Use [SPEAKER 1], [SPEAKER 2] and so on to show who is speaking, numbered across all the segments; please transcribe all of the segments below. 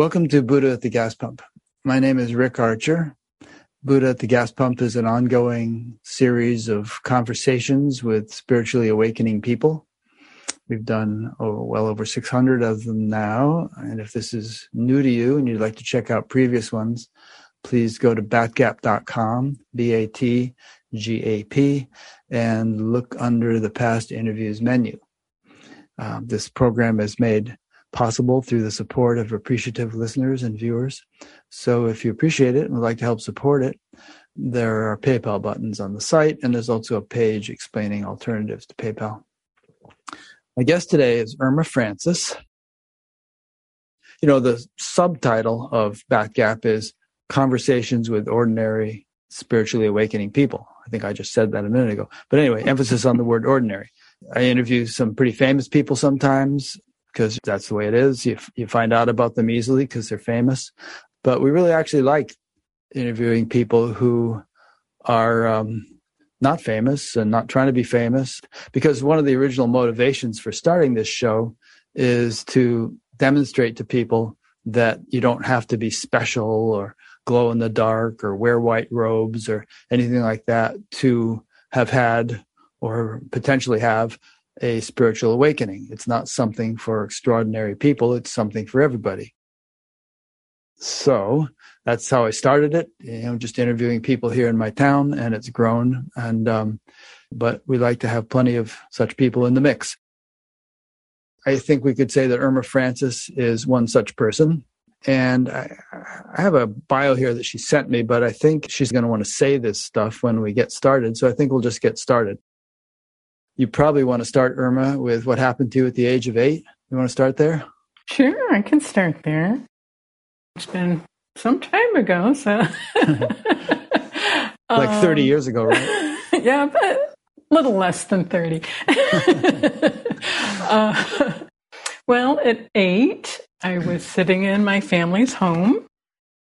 [SPEAKER 1] Welcome to Buddha at the Gas Pump. My name is Rick Archer. Buddha at the Gas Pump is an ongoing series of conversations with spiritually awakening people. We've done oh, well over 600 of them now. And if this is new to you and you'd like to check out previous ones, please go to batgap.com, B A T G A P, and look under the past interviews menu. Uh, this program is made possible through the support of appreciative listeners and viewers. So if you appreciate it and would like to help support it, there are PayPal buttons on the site, and there's also a page explaining alternatives to PayPal. My guest today is Irma Francis. You know, the subtitle of Bat Gap is Conversations with Ordinary Spiritually Awakening People. I think I just said that a minute ago. But anyway, emphasis on the word ordinary. I interview some pretty famous people sometimes because that's the way it is. You, you find out about them easily because they're famous. But we really actually like interviewing people who are um, not famous and not trying to be famous because one of the original motivations for starting this show is to demonstrate to people that you don't have to be special or glow in the dark or wear white robes or anything like that to have had or potentially have a spiritual awakening. It's not something for extraordinary people, it's something for everybody. So that's how I started it, you know, just interviewing people here in my town, and it's grown. And, um, but we like to have plenty of such people in the mix. I think we could say that Irma Francis is one such person. And I, I have a bio here that she sent me, but I think she's going to want to say this stuff when we get started. So I think we'll just get started you probably want to start, Irma, with what happened to you at the age of eight. You want to start there?
[SPEAKER 2] Sure, I can start there. It's been some time ago, so.
[SPEAKER 1] like 30 um, years ago, right?
[SPEAKER 2] yeah, but a little less than 30. uh, well, at eight, I was sitting in my family's home,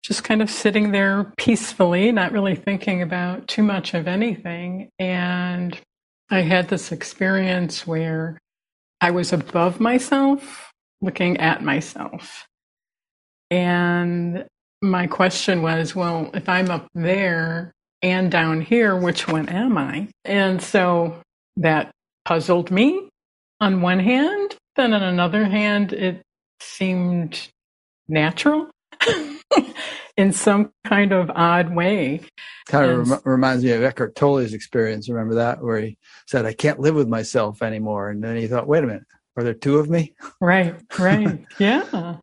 [SPEAKER 2] just kind of sitting there peacefully, not really thinking about too much of anything. And I had this experience where I was above myself, looking at myself. And my question was, well, if I'm up there and down here, which one am I? And so that puzzled me on one hand. Then on another hand, it seemed natural. in some kind of odd way.
[SPEAKER 1] Kind of rem- reminds me of Eckhart Tolle's experience. Remember that, where he said, "I can't live with myself anymore," and then he thought, "Wait a minute, are there two of me?"
[SPEAKER 2] Right, right, yeah,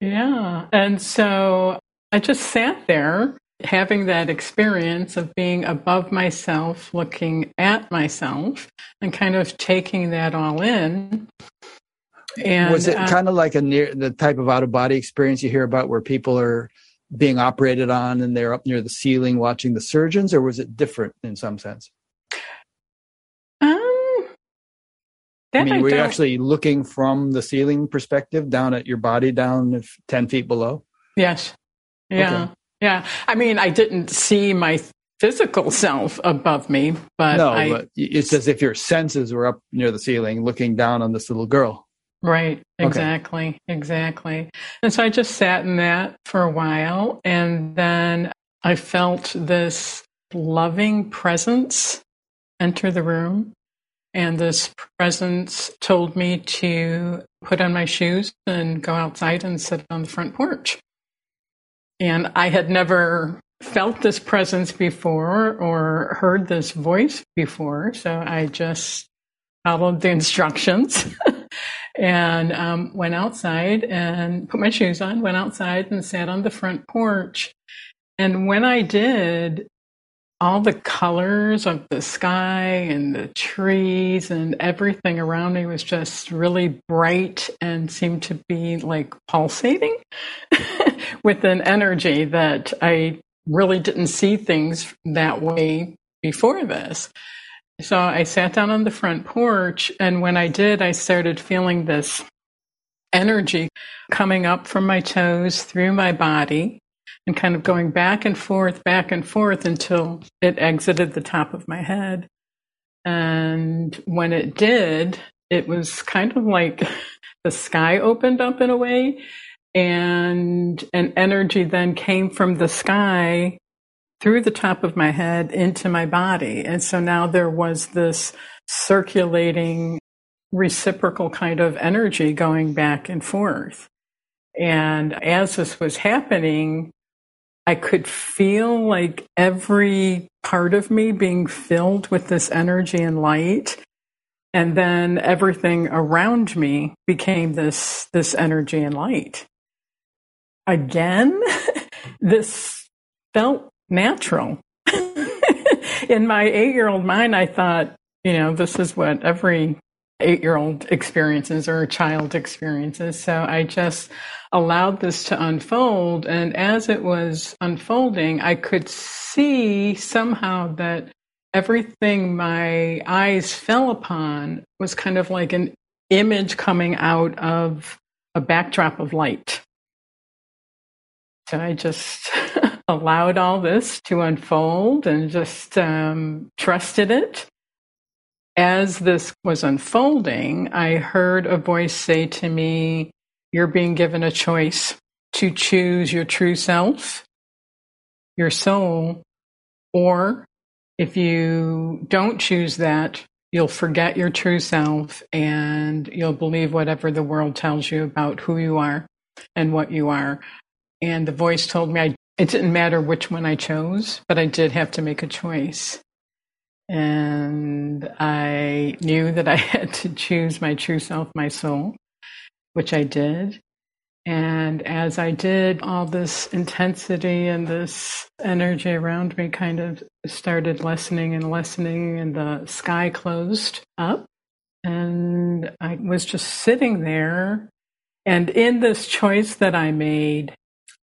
[SPEAKER 2] yeah. And so I just sat there having that experience of being above myself, looking at myself, and kind of taking that all in.
[SPEAKER 1] And, was it uh, kind of like a near the type of out of body experience you hear about where people are being operated on and they're up near the ceiling watching the surgeons, or was it different in some sense?
[SPEAKER 2] Um,
[SPEAKER 1] I mean, I were you actually looking from the ceiling perspective down at your body down 10 feet below?
[SPEAKER 2] Yes. Yeah. Okay. Yeah. I mean, I didn't see my physical self above me, but
[SPEAKER 1] no,
[SPEAKER 2] I,
[SPEAKER 1] but it's as if your senses were up near the ceiling looking down on this little girl.
[SPEAKER 2] Right, exactly, okay. exactly. And so I just sat in that for a while, and then I felt this loving presence enter the room. And this presence told me to put on my shoes and go outside and sit on the front porch. And I had never felt this presence before or heard this voice before. So I just followed the instructions and um, went outside and put my shoes on, went outside and sat on the front porch. And when I did, all the colors of the sky and the trees and everything around me was just really bright and seemed to be like pulsating with an energy that I really didn't see things that way before this. So I sat down on the front porch, and when I did, I started feeling this energy coming up from my toes through my body and kind of going back and forth, back and forth until it exited the top of my head. And when it did, it was kind of like the sky opened up in a way. and an energy then came from the sky through the top of my head into my body. And so now there was this circulating reciprocal kind of energy going back and forth. And as this was happening, I could feel like every part of me being filled with this energy and light. And then everything around me became this, this energy and light. Again, this felt natural. In my eight year old mind, I thought, you know, this is what every eight year old experiences or child experiences. So I just allowed this to unfold. And as it was unfolding, I could see somehow that everything my eyes fell upon was kind of like an image coming out of a backdrop of light. So I just allowed all this to unfold and just um, trusted it as this was unfolding, I heard a voice say to me, You're being given a choice to choose your true self, your soul, or if you don't choose that, you'll forget your true self and you'll believe whatever the world tells you about who you are and what you are. And the voice told me I, it didn't matter which one I chose, but I did have to make a choice. And I knew that I had to choose my true self, my soul, which I did. And as I did, all this intensity and this energy around me kind of started lessening and lessening, and the sky closed up. And I was just sitting there. And in this choice that I made,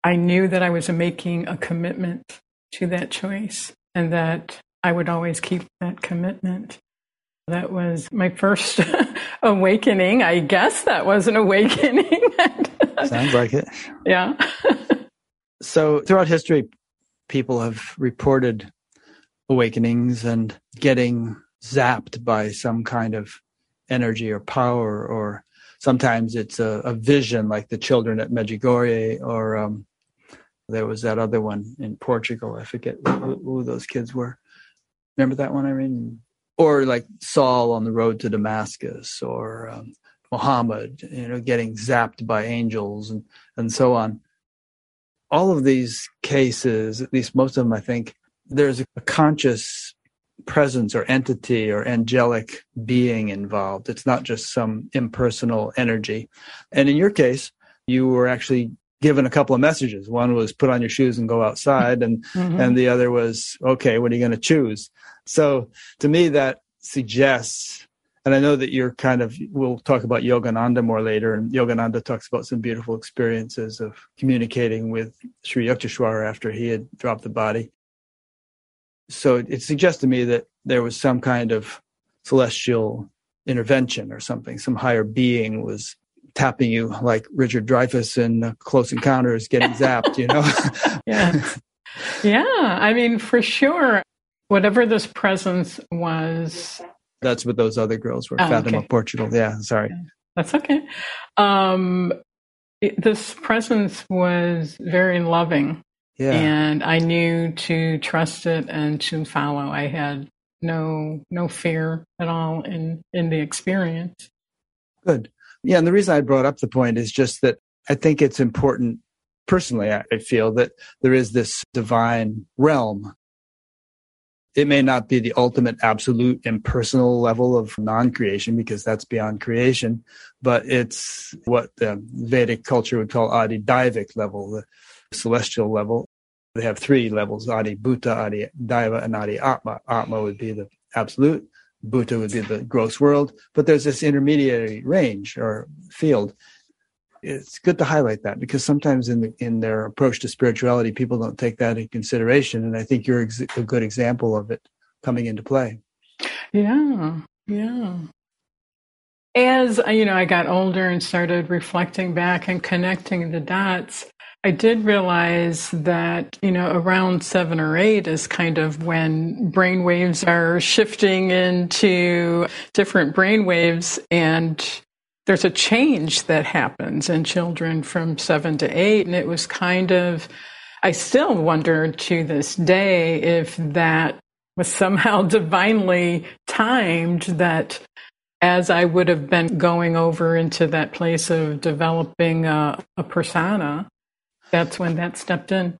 [SPEAKER 2] I knew that I was making a commitment to that choice and that I would always keep that commitment. That was my first awakening. I guess that was an awakening.
[SPEAKER 1] Sounds like it.
[SPEAKER 2] Yeah.
[SPEAKER 1] so, throughout history, people have reported awakenings and getting zapped by some kind of energy or power, or sometimes it's a, a vision, like the children at Medjugorje, or um, there was that other one in Portugal. I forget who, who those kids were. Remember that one, Irene? Or like Saul on the road to Damascus, or um, Muhammad, you know, getting zapped by angels and, and so on. All of these cases, at least most of them, I think, there's a conscious presence or entity or angelic being involved. It's not just some impersonal energy. And in your case, you were actually given a couple of messages. One was put on your shoes and go outside, and mm-hmm. and the other was okay. What are you going to choose? So to me, that suggests, and I know that you're kind of. We'll talk about Yogananda more later, and Yogananda talks about some beautiful experiences of communicating with Sri Yukteswar after he had dropped the body. So it suggests to me that there was some kind of celestial intervention or something. Some higher being was tapping you like Richard Dreyfuss in Close Encounters getting zapped, you know?
[SPEAKER 2] yeah. Yeah. I mean, for sure, whatever this presence was.
[SPEAKER 1] That's what those other girls were, oh, Fatima, okay. Portugal. Yeah. Sorry.
[SPEAKER 2] That's okay. Um, it, this presence was very loving. Yeah. And I knew to trust it and to follow. I had no no fear at all in in the experience.
[SPEAKER 1] Good. Yeah, and the reason I brought up the point is just that I think it's important personally, I feel that there is this divine realm. It may not be the ultimate, absolute, impersonal level of non creation because that's beyond creation, but it's what the Vedic culture would call Adi Daivic level, the celestial level. They have three levels Adi Bhuta, Adi Daiva, and Adi Atma. Atma would be the absolute, Bhuta would be the gross world, but there's this intermediary range or field. It's good to highlight that because sometimes in the, in their approach to spirituality, people don't take that in consideration, and I think you're ex- a good example of it coming into play.
[SPEAKER 2] Yeah, yeah. As you know, I got older and started reflecting back and connecting the dots. I did realize that, you know, around seven or eight is kind of when brain waves are shifting into different brain waves. And there's a change that happens in children from seven to eight. And it was kind of, I still wonder to this day if that was somehow divinely timed that as I would have been going over into that place of developing a, a persona, that's when that stepped in.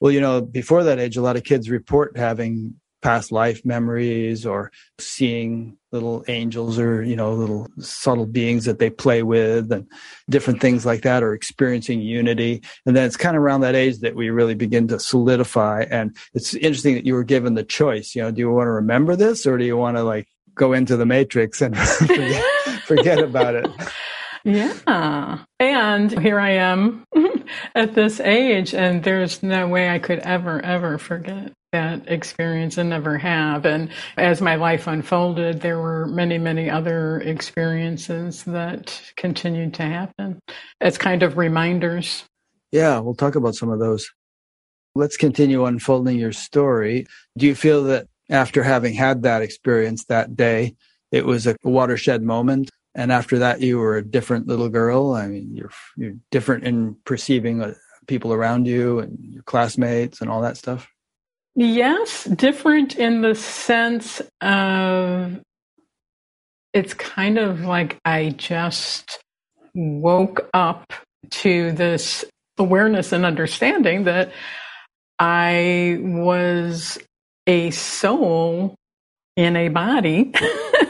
[SPEAKER 1] Well, you know, before that age, a lot of kids report having past life memories or seeing little angels or you know little subtle beings that they play with and different things like that or experiencing unity. And then it's kind of around that age that we really begin to solidify. And it's interesting that you were given the choice you know do you want to remember this or do you want to like go into the matrix and forget, forget about it
[SPEAKER 2] yeah. And here I am at this age, and there's no way I could ever, ever forget that experience and never have. And as my life unfolded, there were many, many other experiences that continued to happen as kind of reminders.
[SPEAKER 1] Yeah, we'll talk about some of those. Let's continue unfolding your story. Do you feel that after having had that experience that day, it was a watershed moment? And after that you were a different little girl. I mean you're you're different in perceiving uh, people around you and your classmates and all that stuff.
[SPEAKER 2] Yes different in the sense of it's kind of like i just woke up to this awareness and understanding that i was a soul in a body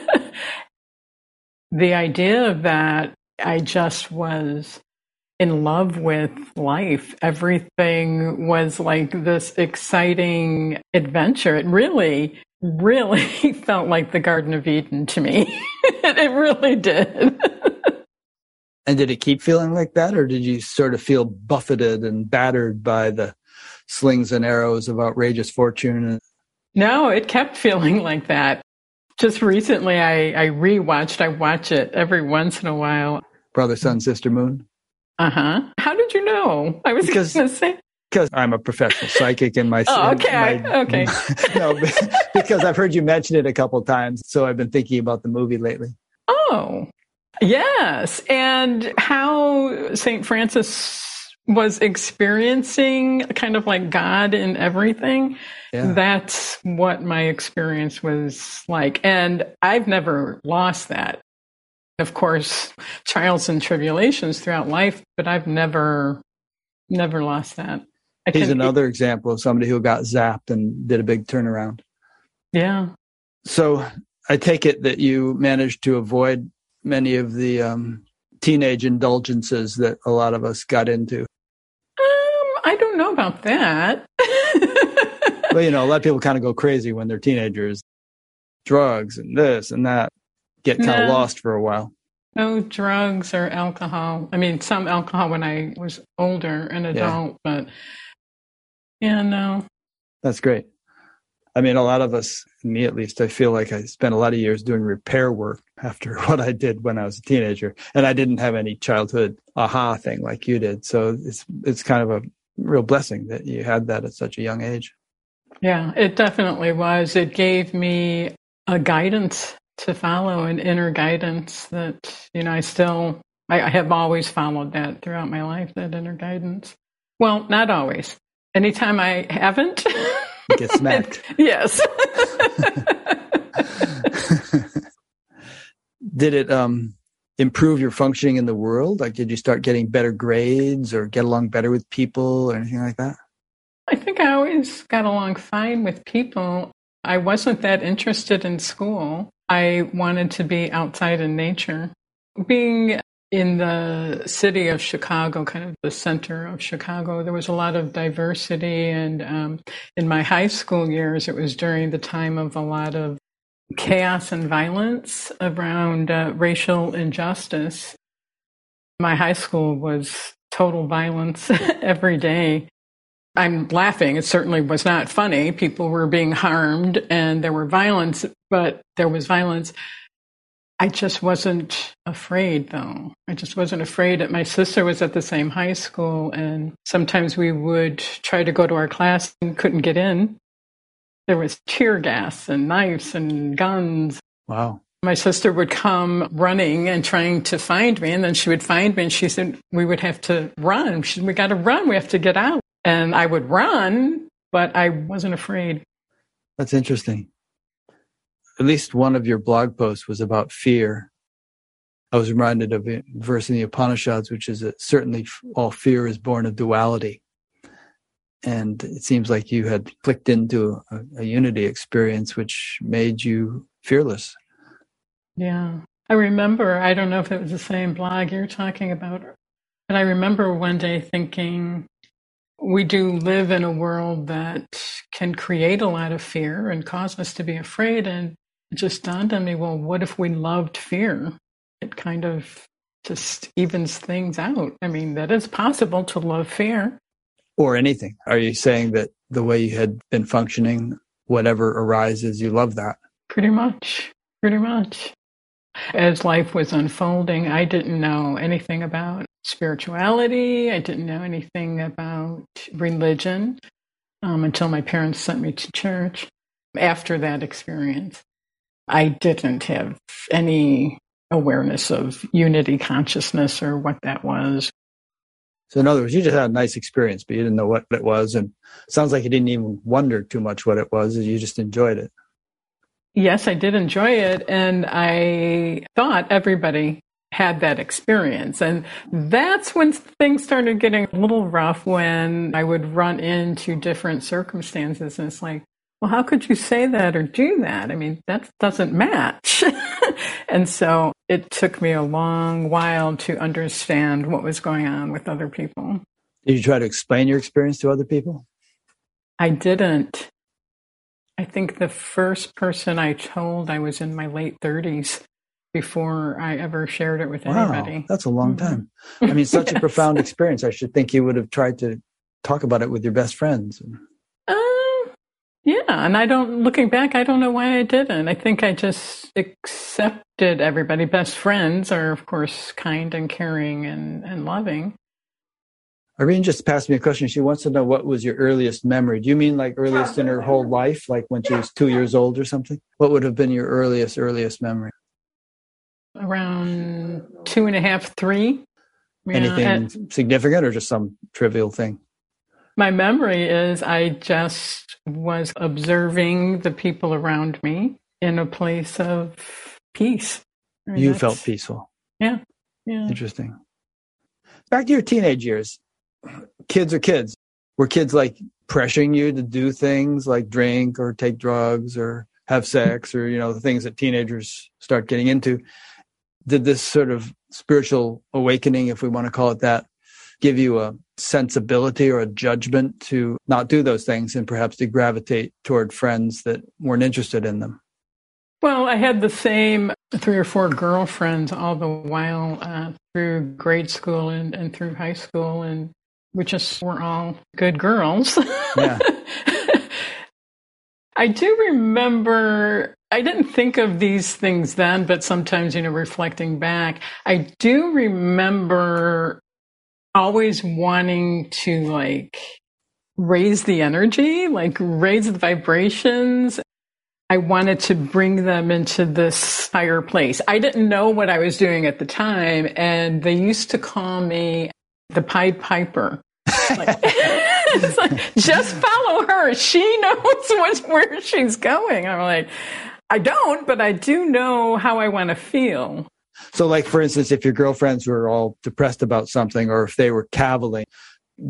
[SPEAKER 2] the idea that I just was in love with life. Everything was like this exciting adventure. It really, really felt like the Garden of Eden to me. it really did.
[SPEAKER 1] and did it keep feeling like that, or did you sort of feel buffeted and battered by the slings and arrows of outrageous fortune?
[SPEAKER 2] No, it kept feeling like that. Just recently, I, I rewatched. I watch it every once in a while.
[SPEAKER 1] Brother, Sun, Sister, Moon.
[SPEAKER 2] Uh huh. How did you know? I was going to say
[SPEAKER 1] because I'm a professional psychic in my.
[SPEAKER 2] oh, okay.
[SPEAKER 1] My,
[SPEAKER 2] okay.
[SPEAKER 1] no, because I've heard you mention it a couple times, so I've been thinking about the movie lately.
[SPEAKER 2] Oh, yes, and how Saint Francis was experiencing kind of like God in everything. Yeah. That's what my experience was like. And I've never lost that. Of course, trials and tribulations throughout life, but I've never, never lost that.
[SPEAKER 1] I He's another example of somebody who got zapped and did a big turnaround.
[SPEAKER 2] Yeah.
[SPEAKER 1] So I take it that you managed to avoid many of the um, teenage indulgences that a lot of us got into.
[SPEAKER 2] I don't know about that.
[SPEAKER 1] well, you know, a lot of people kind of go crazy when they're teenagers. Drugs and this and that get kind no, of lost for a while.
[SPEAKER 2] No drugs or alcohol. I mean, some alcohol when I was older, an adult, yeah. but yeah, no.
[SPEAKER 1] That's great. I mean, a lot of us, me at least, I feel like I spent a lot of years doing repair work after what I did when I was a teenager, and I didn't have any childhood aha thing like you did. So it's it's kind of a real blessing that you had that at such a young age.
[SPEAKER 2] Yeah, it definitely was. It gave me a guidance to follow, an inner guidance that, you know, I still, I, I have always followed that throughout my life, that inner guidance. Well, not always. Anytime I haven't,
[SPEAKER 1] get smacked.
[SPEAKER 2] yes.
[SPEAKER 1] Did it um improve your functioning in the world? Like, did you start getting better grades or get along better with people or anything like that?
[SPEAKER 2] I think I always got along fine with people. I wasn't that interested in school. I wanted to be outside in nature. Being in the city of Chicago, kind of the center of Chicago, there was a lot of diversity. And um, in my high school years, it was during the time of a lot of chaos and violence around uh, racial injustice. My high school was total violence every day. I'm laughing. It certainly was not funny. People were being harmed and there were violence, but there was violence. I just wasn't afraid though. I just wasn't afraid. My sister was at the same high school and sometimes we would try to go to our class and couldn't get in there was tear gas and knives and guns.
[SPEAKER 1] Wow.
[SPEAKER 2] my sister would come running and trying to find me, and then she would find me, and she said we would have to run. She said, "We got to run. We have to get out." And I would run, but I wasn't afraid.
[SPEAKER 1] That's interesting. At least one of your blog posts was about fear. I was reminded of a verse in the Upanishads, which is that certainly all fear is born of duality. And it seems like you had clicked into a, a unity experience, which made you fearless.
[SPEAKER 2] Yeah. I remember, I don't know if it was the same blog you're talking about, but I remember one day thinking, we do live in a world that can create a lot of fear and cause us to be afraid. And it just dawned on me, well, what if we loved fear? It kind of just evens things out. I mean, that is possible to love fear.
[SPEAKER 1] Or anything. Are you saying that the way you had been functioning, whatever arises, you love that?
[SPEAKER 2] Pretty much. Pretty much. As life was unfolding, I didn't know anything about spirituality. I didn't know anything about religion um, until my parents sent me to church. After that experience, I didn't have any awareness of unity consciousness or what that was.
[SPEAKER 1] So, in other words, you just had a nice experience, but you didn't know what it was. And sounds like you didn't even wonder too much what it was, you just enjoyed it.
[SPEAKER 2] Yes, I did enjoy it. And I thought everybody had that experience. And that's when things started getting a little rough when I would run into different circumstances. And it's like, well, how could you say that or do that? I mean, that doesn't match. and so it took me a long while to understand what was going on with other people.
[SPEAKER 1] Did you try to explain your experience to other people?
[SPEAKER 2] I didn't. I think the first person I told, I was in my late 30s before I ever shared it with wow, anybody.
[SPEAKER 1] That's a long mm-hmm. time. I mean, such yes. a profound experience. I should think you would have tried to talk about it with your best friends.
[SPEAKER 2] Uh, yeah. And I don't, looking back, I don't know why I didn't. I think I just accepted everybody. Best friends are, of course, kind and caring and, and loving.
[SPEAKER 1] Irene just passed me a question. She wants to know what was your earliest memory. Do you mean like earliest in her whole life, like when she was two years old or something? What would have been your earliest, earliest memory?
[SPEAKER 2] Around two and a half, three.
[SPEAKER 1] Anything significant or just some trivial thing?
[SPEAKER 2] My memory is I just was observing the people around me in a place of peace.
[SPEAKER 1] I mean, you felt peaceful.
[SPEAKER 2] Yeah. Yeah.
[SPEAKER 1] Interesting. Back to your teenage years kids are kids. Were kids like pressuring you to do things like drink or take drugs or have sex or, you know, the things that teenagers start getting into? Did this sort of spiritual awakening, if we want to call it that, give you a sensibility or a judgment to not do those things and perhaps to gravitate toward friends that weren't interested in them?
[SPEAKER 2] Well, I had the same three or four girlfriends all the while uh, through grade school and, and through high school. And we just were all good girls. Yeah. I do remember, I didn't think of these things then, but sometimes, you know, reflecting back, I do remember always wanting to like raise the energy, like raise the vibrations. I wanted to bring them into this higher place. I didn't know what I was doing at the time, and they used to call me the Pied Piper. Like, like, just follow her. She knows what, where she's going. I'm like, I don't, but I do know how I want to feel.
[SPEAKER 1] So, like, for instance, if your girlfriends were all depressed about something or if they were caviling,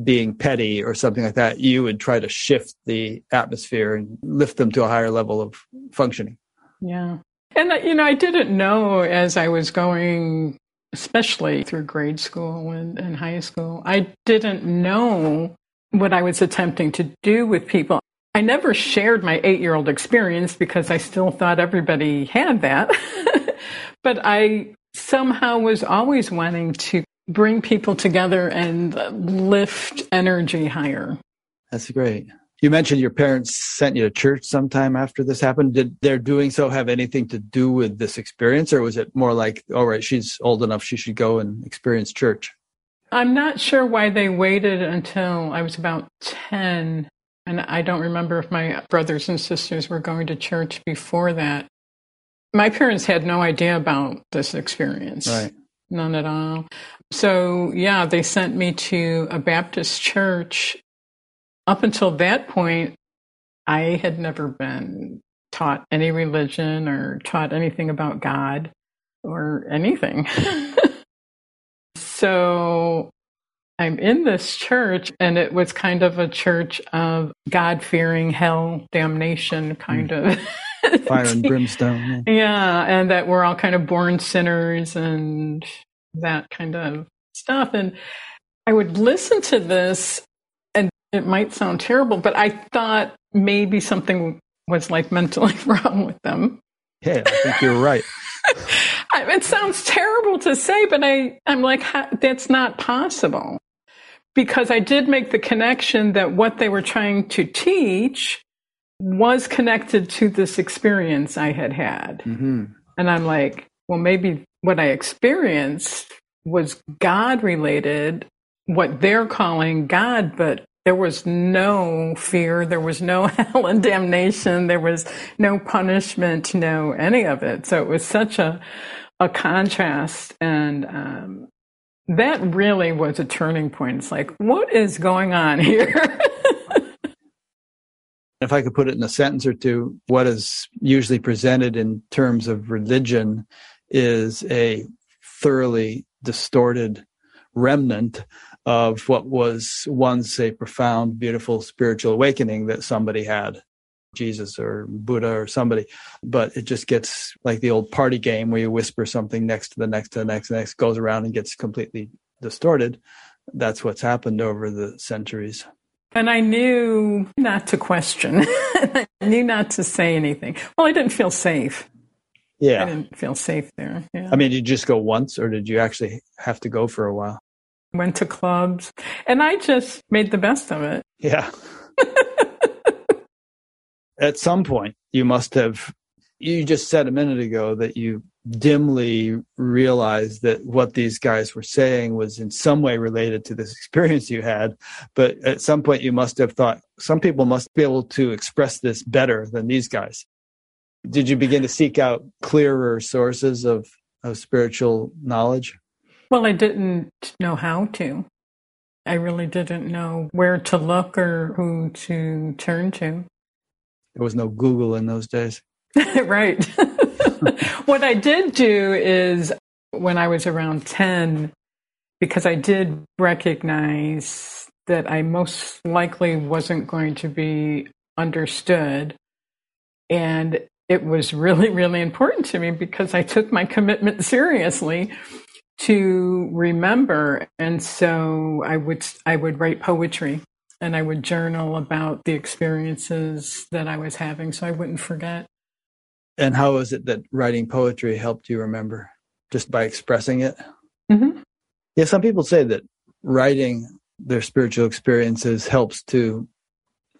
[SPEAKER 1] being petty or something like that, you would try to shift the atmosphere and lift them to a higher level of functioning.
[SPEAKER 2] Yeah. And, uh, you know, I didn't know as I was going especially through grade school and, and high school, I didn't know what I was attempting to do with people. I never shared my eight year old experience because I still thought everybody had that. but I somehow was always wanting to bring people together and lift energy higher.
[SPEAKER 1] That's great. You mentioned your parents sent you to church sometime after this happened. Did their doing so have anything to do with this experience, or was it more like, all right, she's old enough, she should go and experience church?
[SPEAKER 2] I'm not sure why they waited until I was about 10. And I don't remember if my brothers and sisters were going to church before that. My parents had no idea about this experience.
[SPEAKER 1] Right.
[SPEAKER 2] None at all. So, yeah, they sent me to a Baptist church. Up until that point, I had never been taught any religion or taught anything about God or anything. so I'm in this church, and it was kind of a church of God fearing, hell, damnation kind mm.
[SPEAKER 1] of fire and brimstone.
[SPEAKER 2] Yeah, and that we're all kind of born sinners and that kind of stuff. And I would listen to this, and it might sound terrible, but I thought maybe something was like mentally wrong with them.
[SPEAKER 1] Yeah, I think you're right.
[SPEAKER 2] it sounds terrible to say, but I, I'm like, that's not possible. Because I did make the connection that what they were trying to teach was connected to this experience I had had. Mm-hmm. And I'm like, well, maybe what I experienced was God related, what they're calling God, but there was no fear, there was no hell and damnation, there was no punishment, no any of it. So it was such a a contrast, and um, that really was a turning point. It's like, what is going on here?
[SPEAKER 1] If I could put it in a sentence or two, what is usually presented in terms of religion is a thoroughly distorted remnant of what was once a profound, beautiful spiritual awakening that somebody had. Jesus or Buddha or somebody, but it just gets like the old party game where you whisper something next to the next to the next, next goes around and gets completely distorted. That's what's happened over the centuries.
[SPEAKER 2] And I knew not to question. I knew not to say anything. Well, I didn't feel safe.
[SPEAKER 1] Yeah.
[SPEAKER 2] I didn't feel safe there. Yeah.
[SPEAKER 1] I mean, did you just go once or did you actually have to go for a while?
[SPEAKER 2] went to clubs, and I just made the best of it.
[SPEAKER 1] Yeah. At some point, you must have, you just said a minute ago that you dimly realized that what these guys were saying was in some way related to this experience you had. But at some point, you must have thought some people must be able to express this better than these guys. Did you begin to seek out clearer sources of, of spiritual knowledge?
[SPEAKER 2] Well, I didn't know how to. I really didn't know where to look or who to turn to.
[SPEAKER 1] There was no Google in those days.
[SPEAKER 2] right. what I did do is when I was around 10, because I did recognize that I most likely wasn't going to be understood. And it was really, really important to me because I took my commitment seriously to remember. And so I would I would write poetry and I would journal about the experiences that I was having so I wouldn't forget.
[SPEAKER 1] And how was it that writing poetry helped you remember? Just by expressing it?
[SPEAKER 2] Mm-hmm.
[SPEAKER 1] Yeah, some people say that writing their spiritual experiences helps to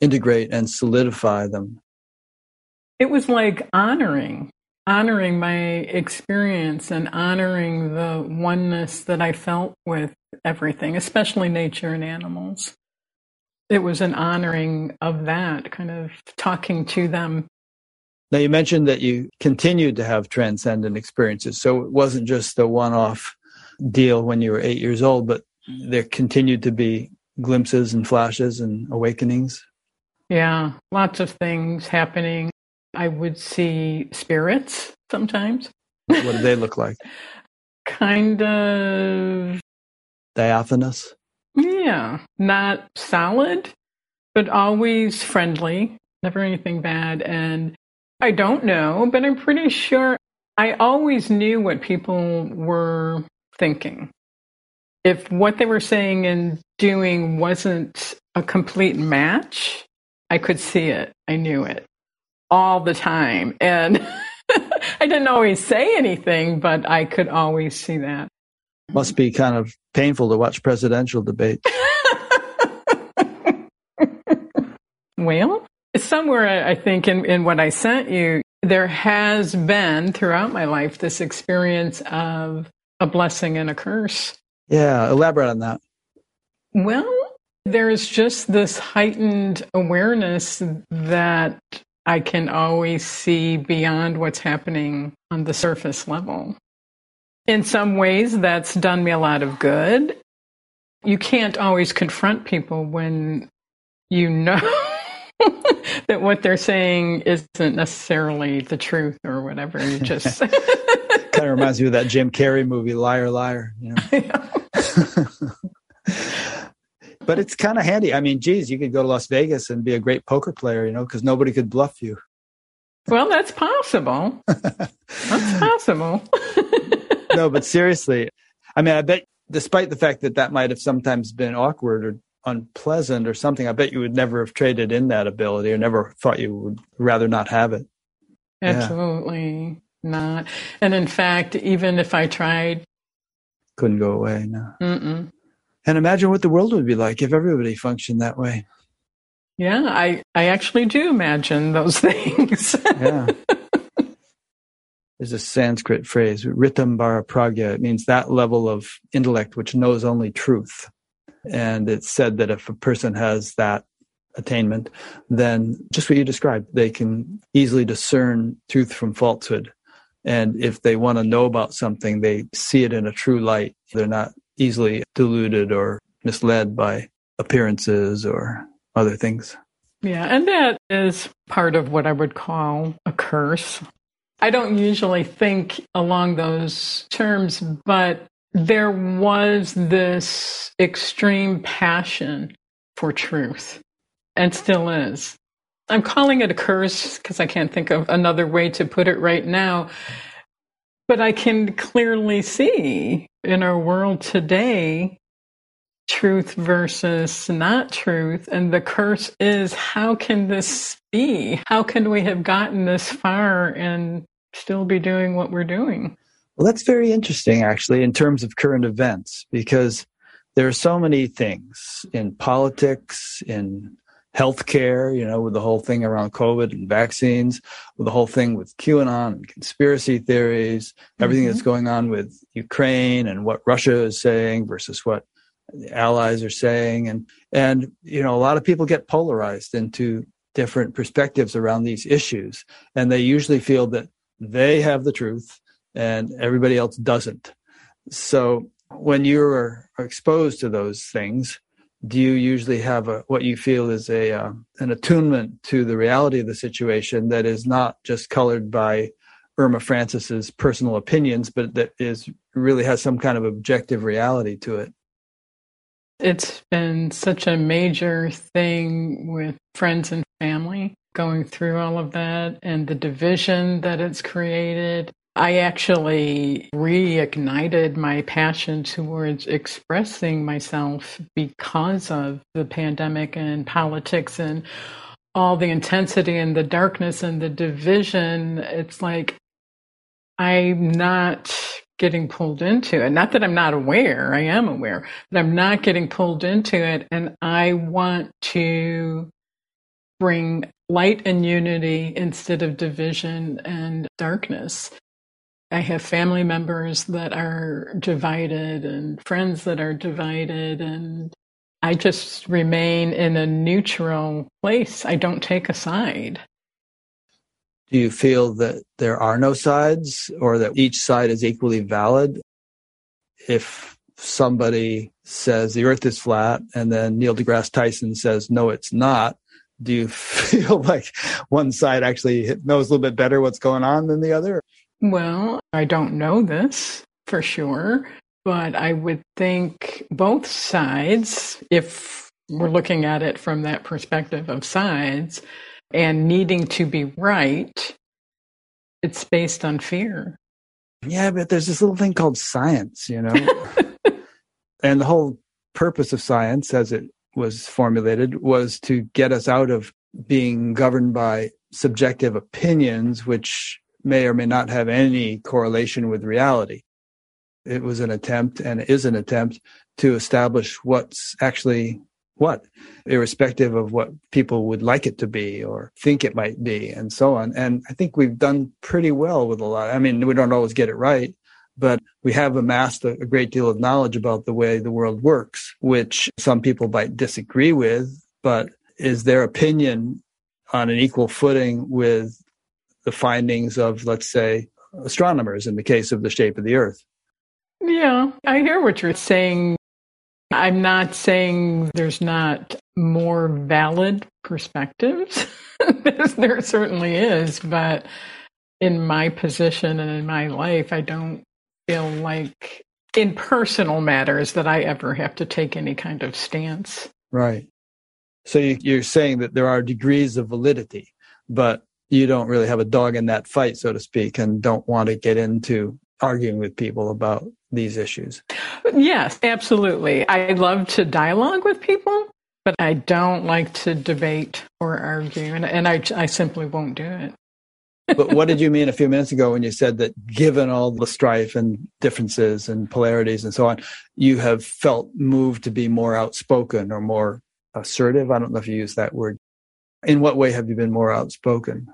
[SPEAKER 1] integrate and solidify them.
[SPEAKER 2] It was like honoring honoring my experience and honoring the oneness that I felt with everything, especially nature and animals. It was an honoring of that, kind of talking to them.
[SPEAKER 1] Now, you mentioned that you continued to have transcendent experiences. So it wasn't just a one off deal when you were eight years old, but there continued to be glimpses and flashes and awakenings.
[SPEAKER 2] Yeah, lots of things happening I would see spirits sometimes.
[SPEAKER 1] what do they look like?
[SPEAKER 2] kind of
[SPEAKER 1] diaphanous.
[SPEAKER 2] Yeah, not solid, but always friendly, never anything bad. And I don't know, but I'm pretty sure I always knew what people were thinking. If what they were saying and doing wasn't a complete match, I could see it. I knew it all the time. And I didn't always say anything, but I could always see that.
[SPEAKER 1] Must be kind of painful to watch presidential debate.
[SPEAKER 2] well, somewhere I think in, in what I sent you, there has been throughout my life this experience of a blessing and a curse.
[SPEAKER 1] Yeah, elaborate on that.
[SPEAKER 2] Well, there is just this heightened awareness that I can always see beyond what's happening on the surface level. In some ways, that's done me a lot of good. You can't always confront people when you know that what they're saying isn't necessarily the truth or whatever. You just kind
[SPEAKER 1] of reminds me of that Jim Carrey movie, Liar, Liar. You know? but it's kind of handy. I mean, geez, you could go to Las Vegas and be a great poker player, you know, because nobody could bluff you.
[SPEAKER 2] Well, that's possible. that's possible.
[SPEAKER 1] no, but seriously, I mean, I bet despite the fact that that might have sometimes been awkward or unpleasant or something, I bet you would never have traded in that ability or never thought you would rather not have it.
[SPEAKER 2] Absolutely yeah. not. And in fact, even if I tried,
[SPEAKER 1] couldn't go away. No. Mm-mm. And imagine what the world would be like if everybody functioned that way.
[SPEAKER 2] Yeah, I, I actually do imagine those things. yeah.
[SPEAKER 1] There's a Sanskrit phrase, Ritambara Pragya. It means that level of intellect which knows only truth. And it's said that if a person has that attainment, then just what you described, they can easily discern truth from falsehood. And if they want to know about something, they see it in a true light. They're not easily deluded or misled by appearances or other things.
[SPEAKER 2] Yeah, and that is part of what I would call a curse. I don't usually think along those terms, but there was this extreme passion for truth and still is. I'm calling it a curse because I can't think of another way to put it right now. But I can clearly see in our world today truth versus not truth. And the curse is how can this be? How can we have gotten this far and still be doing what we're doing?
[SPEAKER 1] Well, that's very interesting, actually, in terms of current events, because there are so many things in politics, in healthcare, you know, with the whole thing around COVID and vaccines, with the whole thing with QAnon and conspiracy theories, everything mm-hmm. that's going on with Ukraine and what Russia is saying versus what the allies are saying. And, and, you know, a lot of people get polarized into different perspectives around these issues. And they usually feel that they have the truth and everybody else doesn't. So when you're exposed to those things, do you usually have a what you feel is a uh, an attunement to the reality of the situation that is not just colored by Irma Francis's personal opinions, but that is really has some kind of objective reality to it?
[SPEAKER 2] It's been such a major thing with friends and family going through all of that and the division that it's created I actually reignited my passion towards expressing myself because of the pandemic and politics and all the intensity and the darkness and the division. It's like I'm not getting pulled into it. Not that I'm not aware, I am aware, but I'm not getting pulled into it. And I want to bring light and unity instead of division and darkness. I have family members that are divided and friends that are divided, and I just remain in a neutral place. I don't take a side.
[SPEAKER 1] Do you feel that there are no sides or that each side is equally valid? If somebody says the earth is flat and then Neil deGrasse Tyson says, no, it's not, do you feel like one side actually knows a little bit better what's going on than the other?
[SPEAKER 2] Well, I don't know this for sure, but I would think both sides, if we're looking at it from that perspective of sides and needing to be right, it's based on fear.
[SPEAKER 1] Yeah, but there's this little thing called science, you know? and the whole purpose of science, as it was formulated, was to get us out of being governed by subjective opinions, which may or may not have any correlation with reality. It was an attempt and is an attempt to establish what's actually what, irrespective of what people would like it to be or think it might be, and so on. And I think we've done pretty well with a lot. I mean, we don't always get it right, but we have amassed a, great deal of knowledge about the way the world works, which some people might disagree with, but is their opinion on an equal footing with the findings of, let's say, astronomers in the case of the shape of the Earth.
[SPEAKER 2] Yeah, I hear what you're saying. I'm not saying there's not more valid perspectives. there certainly is, but in my position and in my life, I don't feel like in personal matters that I ever have to take any kind of stance.
[SPEAKER 1] Right. So you're saying that there are degrees of validity, but you don't really have a dog in that fight, so to speak, and don't want to get into arguing with people about these issues.
[SPEAKER 2] Yes, absolutely. I love to dialogue with people, but I don't like to debate or argue, and, and I, I simply won't do it.
[SPEAKER 1] but what did you mean a few minutes ago when you said that given all the strife and differences and polarities and so on, you have felt moved to be more outspoken or more assertive? I don't know if you use that word. In what way have you been more outspoken?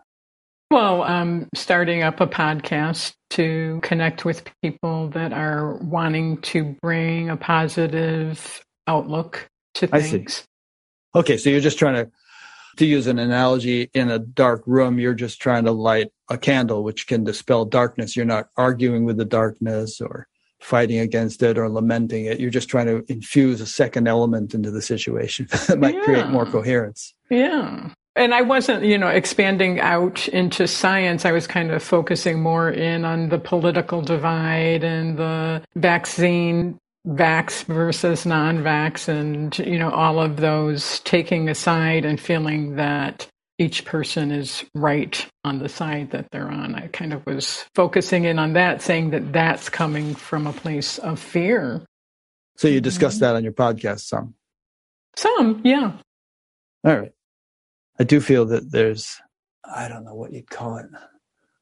[SPEAKER 2] Well, I'm starting up a podcast to connect with people that are wanting to bring a positive outlook to things.
[SPEAKER 1] Okay, so you're just trying to to use an analogy in a dark room, you're just trying to light a candle which can dispel darkness. You're not arguing with the darkness or fighting against it or lamenting it. You're just trying to infuse a second element into the situation that might yeah. create more coherence.
[SPEAKER 2] Yeah and I wasn't, you know, expanding out into science. I was kind of focusing more in on the political divide and the vaccine vax versus non-vax and you know all of those taking aside and feeling that each person is right on the side that they're on. I kind of was focusing in on that saying that that's coming from a place of fear.
[SPEAKER 1] So you discussed mm-hmm. that on your podcast some.
[SPEAKER 2] Some yeah.
[SPEAKER 1] All right I do feel that there's, I don't know what you'd call it. I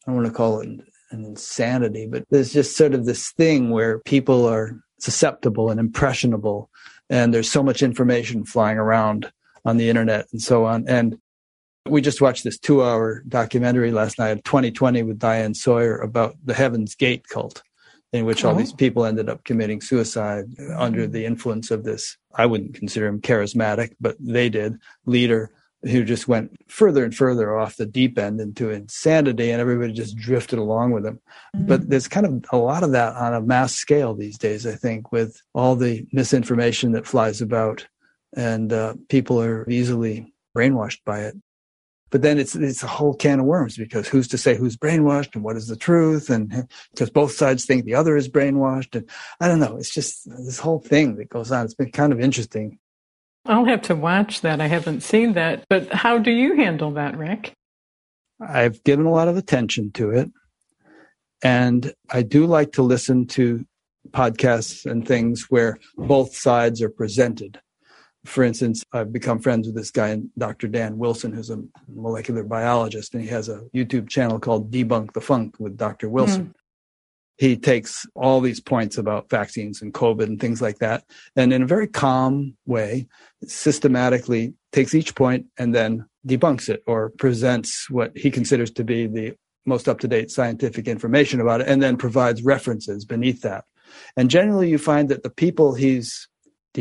[SPEAKER 1] don't want to call it an insanity, but there's just sort of this thing where people are susceptible and impressionable, and there's so much information flying around on the internet and so on. And we just watched this two hour documentary last night, 2020, with Diane Sawyer about the Heaven's Gate cult, in which all oh. these people ended up committing suicide under mm. the influence of this, I wouldn't consider him charismatic, but they did, leader who just went further and further off the deep end into insanity and everybody just drifted along with him. Mm-hmm. but there's kind of a lot of that on a mass scale these days i think with all the misinformation that flies about and uh, people are easily brainwashed by it. But then it's it's a whole can of worms because who's to say who's brainwashed and what is the truth and because both sides think the other is brainwashed and i don't know it's just this whole thing that goes on. It's been kind of interesting
[SPEAKER 2] I'll have to watch that. I haven't seen that. But how do you handle that, Rick?
[SPEAKER 1] I've given a lot of attention to it. And I do like to listen to podcasts and things where both sides are presented. For instance, I've become friends with this guy, Dr. Dan Wilson, who's a molecular biologist, and he has a YouTube channel called Debunk the Funk with Dr. Wilson. Mm he takes all these points about vaccines and COVID and things like that, and in a very calm way, systematically takes each point and then debunks it or presents what he considers to be the most up to date scientific information about it, and then provides references beneath that. And generally, you find that the people he's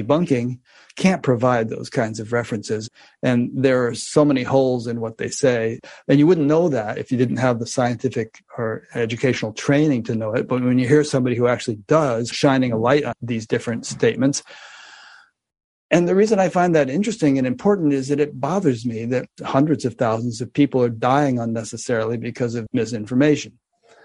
[SPEAKER 1] debunking can't provide those kinds of references. And there are so many holes in what they say. And you wouldn't know that if you didn't have the scientific or educational training to know it. But when you hear somebody who actually does, shining a light on these different statements, and the reason I find that interesting and important is that it bothers me that hundreds of thousands of people are dying unnecessarily because of misinformation.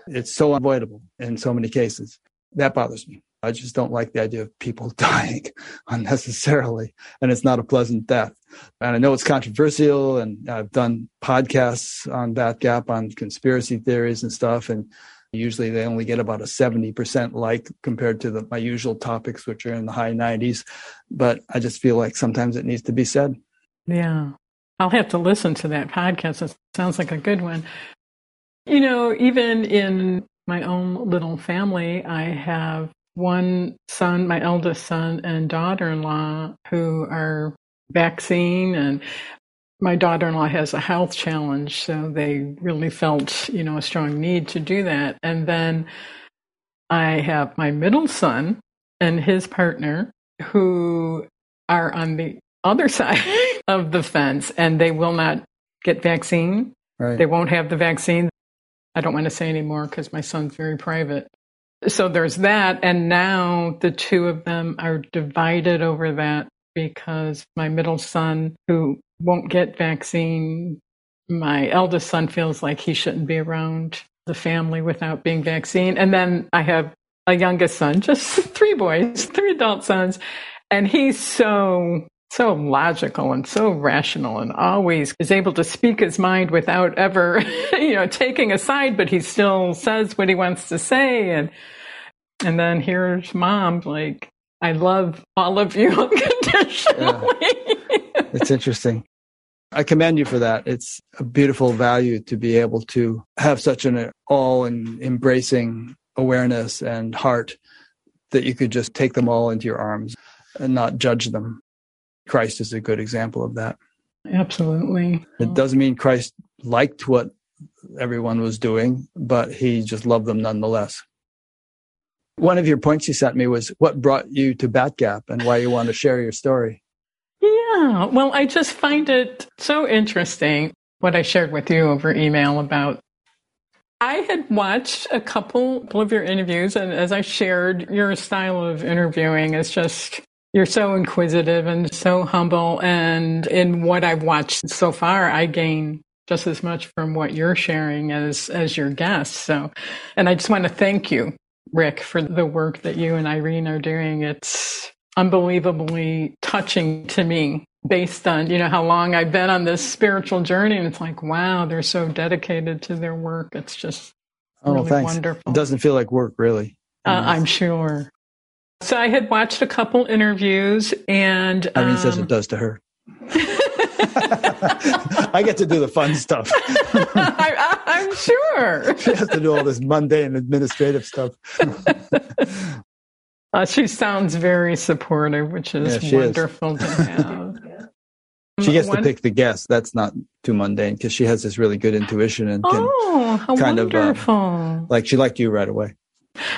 [SPEAKER 1] It's so unavoidable in so many cases. That bothers me. I just don't like the idea of people dying unnecessarily, and it's not a pleasant death. And I know it's controversial, and I've done podcasts on Bat Gap on conspiracy theories and stuff, and usually they only get about a 70% like compared to the, my usual topics, which are in the high 90s. But I just feel like sometimes it needs to be said.
[SPEAKER 2] Yeah. I'll have to listen to that podcast. It sounds like a good one. You know, even in my own little family, I have one son, my eldest son, and daughter in law who are vaccine and my daughter-in-law has a health challenge so they really felt you know a strong need to do that and then i have my middle son and his partner who are on the other side of the fence and they will not get vaccine.
[SPEAKER 1] Right.
[SPEAKER 2] They won't have the vaccine. I don't want to say anymore because my son's very private. So there's that. And now the two of them are divided over that because my middle son, who won't get vaccine, my eldest son feels like he shouldn't be around the family without being vaccinated. And then I have a youngest son, just three boys, three adult sons. And he's so, so logical and so rational and always is able to speak his mind without ever, you know, taking a side, but he still says what he wants to say. And, and then here's mom, like, I love all of you unconditionally.
[SPEAKER 1] Yeah. It's interesting. I commend you for that. It's a beautiful value to be able to have such an uh, all and embracing awareness and heart that you could just take them all into your arms and not judge them. Christ is a good example of that.
[SPEAKER 2] Absolutely.
[SPEAKER 1] It doesn't mean Christ liked what everyone was doing, but he just loved them nonetheless. One of your points you sent me was what brought you to Bat Gap and why you want to share your story.
[SPEAKER 2] Yeah, well, I just find it so interesting what I shared with you over email about. I had watched a couple of your interviews, and as I shared, your style of interviewing is just you're so inquisitive and so humble. And in what I've watched so far, I gain just as much from what you're sharing as as your guests. So, and I just want to thank you, Rick, for the work that you and Irene are doing. It's unbelievably touching to me based on you know how long I've been on this spiritual journey and it's like wow they're so dedicated to their work it's just oh really thanks wonderful
[SPEAKER 1] it doesn't feel like work really
[SPEAKER 2] uh, I'm sure so I had watched a couple interviews and
[SPEAKER 1] Irene um, says it um, does to her I get to do the fun stuff.
[SPEAKER 2] I, am sure.
[SPEAKER 1] she has to do all this mundane administrative stuff.
[SPEAKER 2] Uh, she sounds very supportive, which is yeah, wonderful is. to have.
[SPEAKER 1] She gets One, to pick the guests. That's not too mundane because she has this really good intuition and can oh, kind wonderful. of uh, like she liked you right away.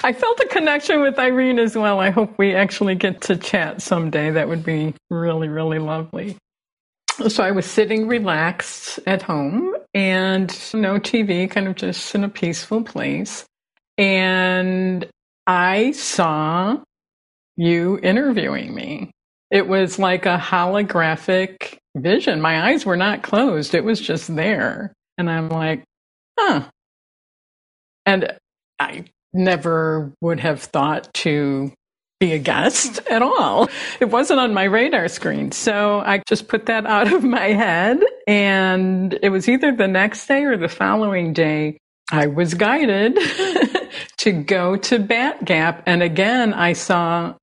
[SPEAKER 2] I felt a connection with Irene as well. I hope we actually get to chat someday. That would be really, really lovely. So I was sitting relaxed at home and no TV, kind of just in a peaceful place. And I saw you interviewing me. It was like a holographic vision. My eyes were not closed, it was just there. And I'm like, huh. And I never would have thought to be a guest at all. It wasn't on my radar screen. So I just put that out of my head. And it was either the next day or the following day, I was guided to go to Bat Gap. And again, I saw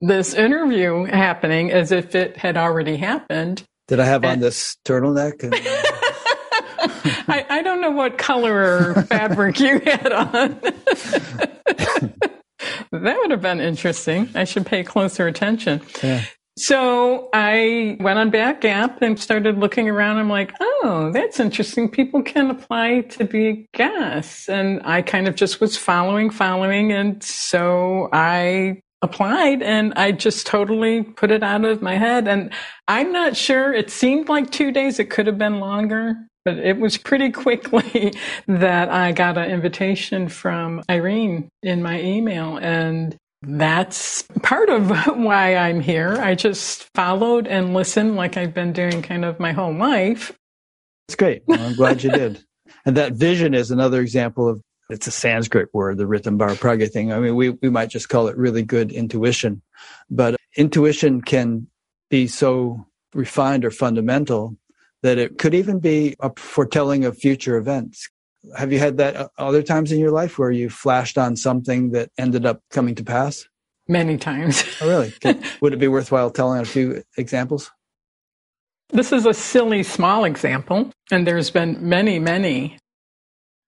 [SPEAKER 2] this interview happening as if it had already happened.
[SPEAKER 1] Did I have and, on this turtleneck?
[SPEAKER 2] I, I, don't know what color or fabric you had on. that would have been interesting. I should pay closer attention. Yeah. So I went on Bat Gap and started looking around. I'm like, oh, that's interesting. People can apply to be guests. And I kind of just was following, following. And so I applied and I just totally put it out of my head. And I'm not sure. It seemed like two days. It could have been longer, but it was pretty quickly that I got an invitation from Irene in my email. And that's part of why I'm here. I just followed and listened like I've been doing kind of my whole life.
[SPEAKER 1] It's great. Well, I'm glad you did. And that vision is another example of it's a Sanskrit word, the Ritambhara Pragya thing. I mean, we, we might just call it really good intuition, but intuition can be so refined or fundamental that it could even be a foretelling of future events. Have you had that uh, other times in your life where you flashed on something that ended up coming to pass?
[SPEAKER 2] Many times.
[SPEAKER 1] oh, really? Would it be worthwhile telling a few examples?
[SPEAKER 2] This is a silly small example, and there's been many, many.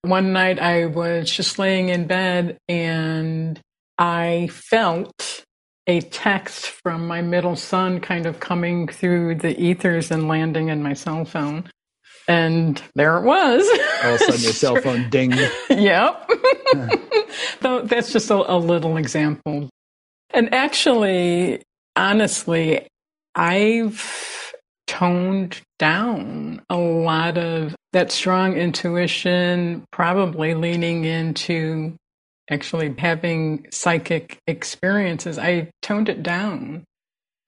[SPEAKER 2] One night I was just laying in bed and I felt a text from my middle son kind of coming through the ethers and landing in my cell phone. And there it was.
[SPEAKER 1] All of a sudden, your cell phone dinged.
[SPEAKER 2] yep. so that's just a, a little example. And actually, honestly, I've toned down a lot of that strong intuition, probably leaning into actually having psychic experiences. I toned it down.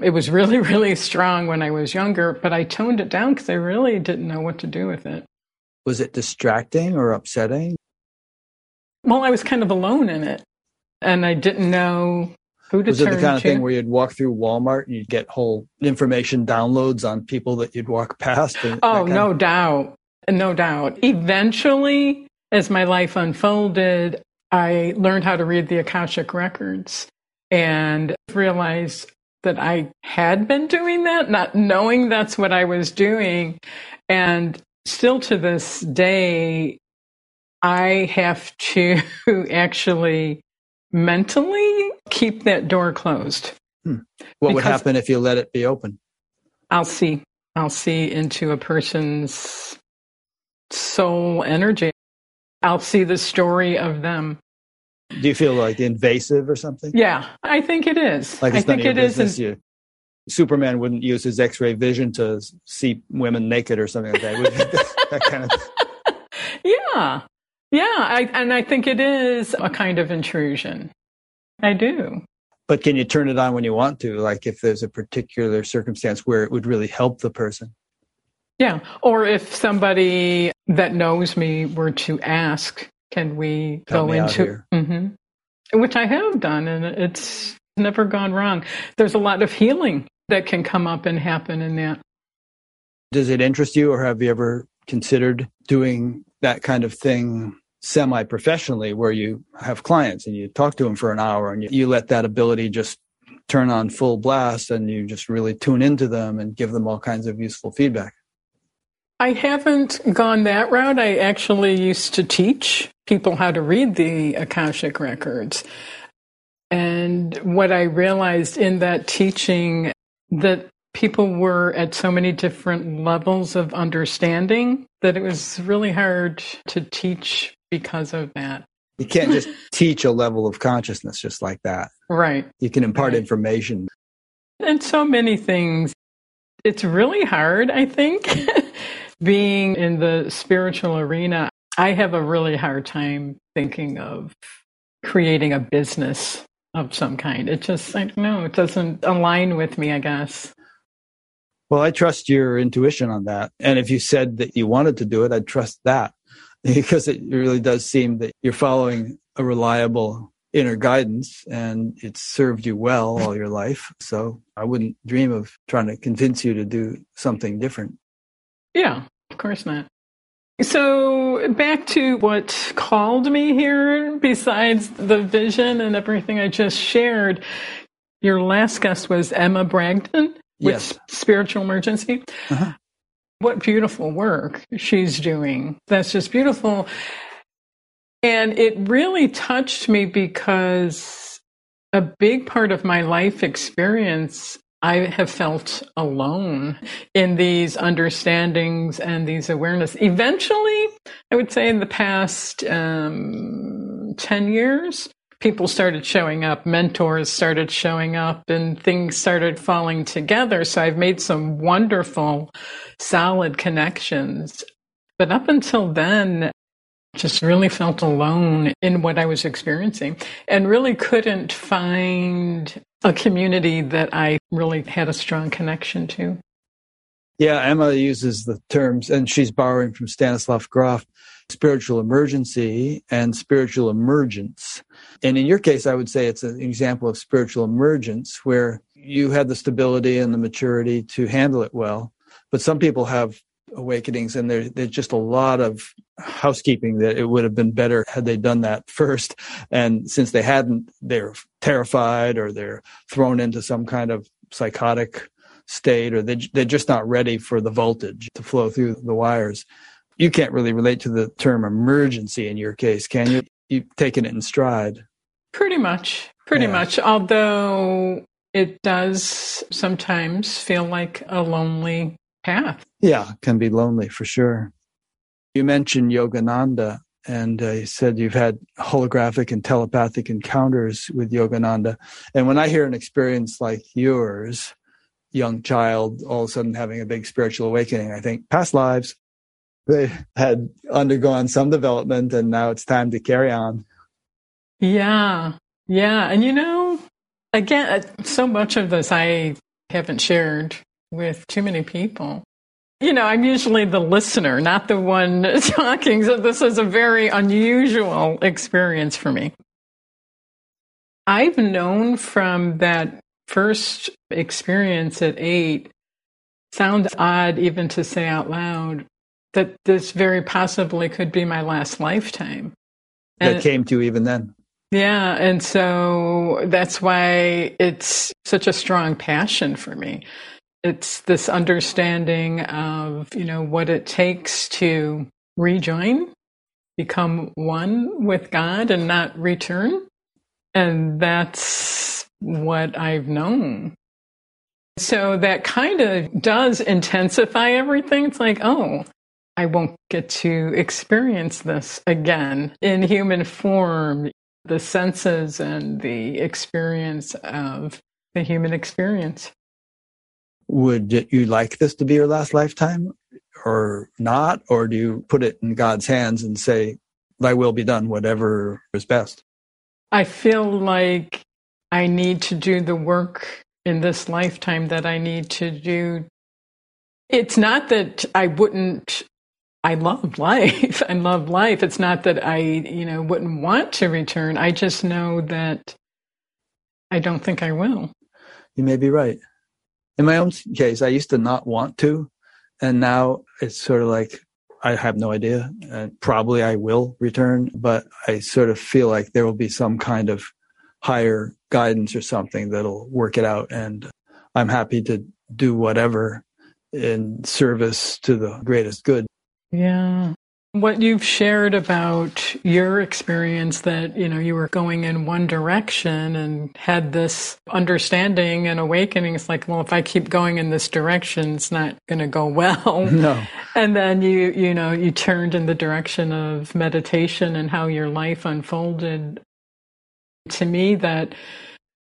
[SPEAKER 2] It was really, really strong when I was younger, but I toned it down because I really didn't know what to do with it.
[SPEAKER 1] Was it distracting or upsetting?
[SPEAKER 2] Well, I was kind of alone in it, and I didn't know who to
[SPEAKER 1] was it the kind
[SPEAKER 2] to.
[SPEAKER 1] of thing where you'd walk through Walmart and you'd get whole information downloads on people that you'd walk past?
[SPEAKER 2] oh, no of- doubt, no doubt. Eventually, as my life unfolded, I learned how to read the Akashic records and realized that I had been doing that, not knowing that's what I was doing. And still to this day, I have to actually mentally keep that door closed.
[SPEAKER 1] Hmm. What would happen if you let it be open?
[SPEAKER 2] I'll see. I'll see into a person's soul energy. I'll see the story of them.
[SPEAKER 1] Do you feel like invasive or something?
[SPEAKER 2] Yeah, I think it is.
[SPEAKER 1] Like
[SPEAKER 2] I think
[SPEAKER 1] it is. You, Superman wouldn't use his X-ray vision to see women naked or something like that. that kind of.
[SPEAKER 2] Yeah, yeah, I, and I think it is a kind of intrusion. I do.
[SPEAKER 1] But can you turn it on when you want to? Like if there's a particular circumstance where it would really help the person?
[SPEAKER 2] Yeah. Or if somebody that knows me were to ask, can we
[SPEAKER 1] help
[SPEAKER 2] go into mm-hmm, which I have done and it's never gone wrong. There's a lot of healing that can come up and happen in that.
[SPEAKER 1] Does it interest you or have you ever considered doing that kind of thing semi professionally where you have clients and you talk to them for an hour and you, you let that ability just turn on full blast and you just really tune into them and give them all kinds of useful feedback?
[SPEAKER 2] I haven't gone that route. I actually used to teach people how to read the Akashic records. And what I realized in that teaching that people were at so many different levels of understanding that it was really hard to teach because of that.
[SPEAKER 1] You can't just teach a level of consciousness just like that.
[SPEAKER 2] Right.
[SPEAKER 1] You can impart
[SPEAKER 2] right.
[SPEAKER 1] information.
[SPEAKER 2] And so many things. It's really hard, I think, being in the spiritual arena. I have a really hard time thinking of creating a business of some kind. It just, I don't know, it doesn't align with me, I guess.
[SPEAKER 1] Well, I trust your intuition on that. And if you said that you wanted to do it, I'd trust that. because it really does seem that you're following a reliable inner guidance and it's served you well all your life. So I wouldn't dream of trying to convince you to do something different.
[SPEAKER 2] Yeah, of course not. So back to what called me here, besides the vision and everything I just shared, your last guest was Emma Bragdon with
[SPEAKER 1] yes.
[SPEAKER 2] Spiritual Emergency. Uh-huh what beautiful work she's doing. That's just beautiful. And it really touched me because a big part of my life experience, I have felt alone in these understandings and these awareness. Eventually, I would say in the past um, 10 years, people started showing up, mentors started showing up, and things started falling together. So I've made some wonderful, solid connections. But up until then, just really felt alone in what I was experiencing and really couldn't find a community that I really had a strong connection to.
[SPEAKER 1] Yeah, Emma uses the terms, and she's borrowing from Stanislav Grof, spiritual emergency and spiritual emergence. And in your case, I would say it's an example of spiritual emergence where you had the stability and the maturity to handle it well. But some people have awakenings and there, there's just a lot of housekeeping that it would have been better had they done that first. And since they hadn't, they're terrified or they're thrown into some kind of psychotic state or they, they're just not ready for the voltage to flow through the wires. You can't really relate to the term emergency in your case, can you? You've taken it in stride.
[SPEAKER 2] Pretty much. Pretty yeah. much. Although it does sometimes feel like a lonely path.
[SPEAKER 1] Yeah, can be lonely for sure. You mentioned Yogananda, and uh, you said you've had holographic and telepathic encounters with Yogananda. And when I hear an experience like yours, young child all of a sudden having a big spiritual awakening. I think past lives, they had undergone some development and now it's time to carry on.
[SPEAKER 2] Yeah. Yeah. And you know, again, so much of this I haven't shared with too many people. You know, I'm usually the listener, not the one talking. So this is a very unusual experience for me. I've known from that first experience at eight, sounds odd even to say out loud, that this very possibly could be my last lifetime.
[SPEAKER 1] And that came to you even then.
[SPEAKER 2] Yeah. And so that's why it's such a strong passion for me. It's this understanding of, you know, what it takes to rejoin, become one with God and not return. And that's what I've known. So that kind of does intensify everything. It's like, oh, I won't get to experience this again in human form. The senses and the experience of the human experience.
[SPEAKER 1] Would you like this to be your last lifetime or not? Or do you put it in God's hands and say, Thy will be done, whatever is best?
[SPEAKER 2] I feel like I need to do the work in this lifetime that I need to do. It's not that I wouldn't, I love life. I love life. It's not that I, you know, wouldn't want to return. I just know that I don't think I will.
[SPEAKER 1] You may be right. In my own case, I used to not want to. And now it's sort of like, I have no idea. And probably I will return, but I sort of feel like there will be some kind of higher guidance or something that'll work it out. And I'm happy to do whatever in service to the greatest good.
[SPEAKER 2] Yeah. What you've shared about your experience that, you know, you were going in one direction and had this understanding and awakening. It's like, well, if I keep going in this direction, it's not going to go well.
[SPEAKER 1] No.
[SPEAKER 2] And then you, you know, you turned in the direction of meditation and how your life unfolded. To me, that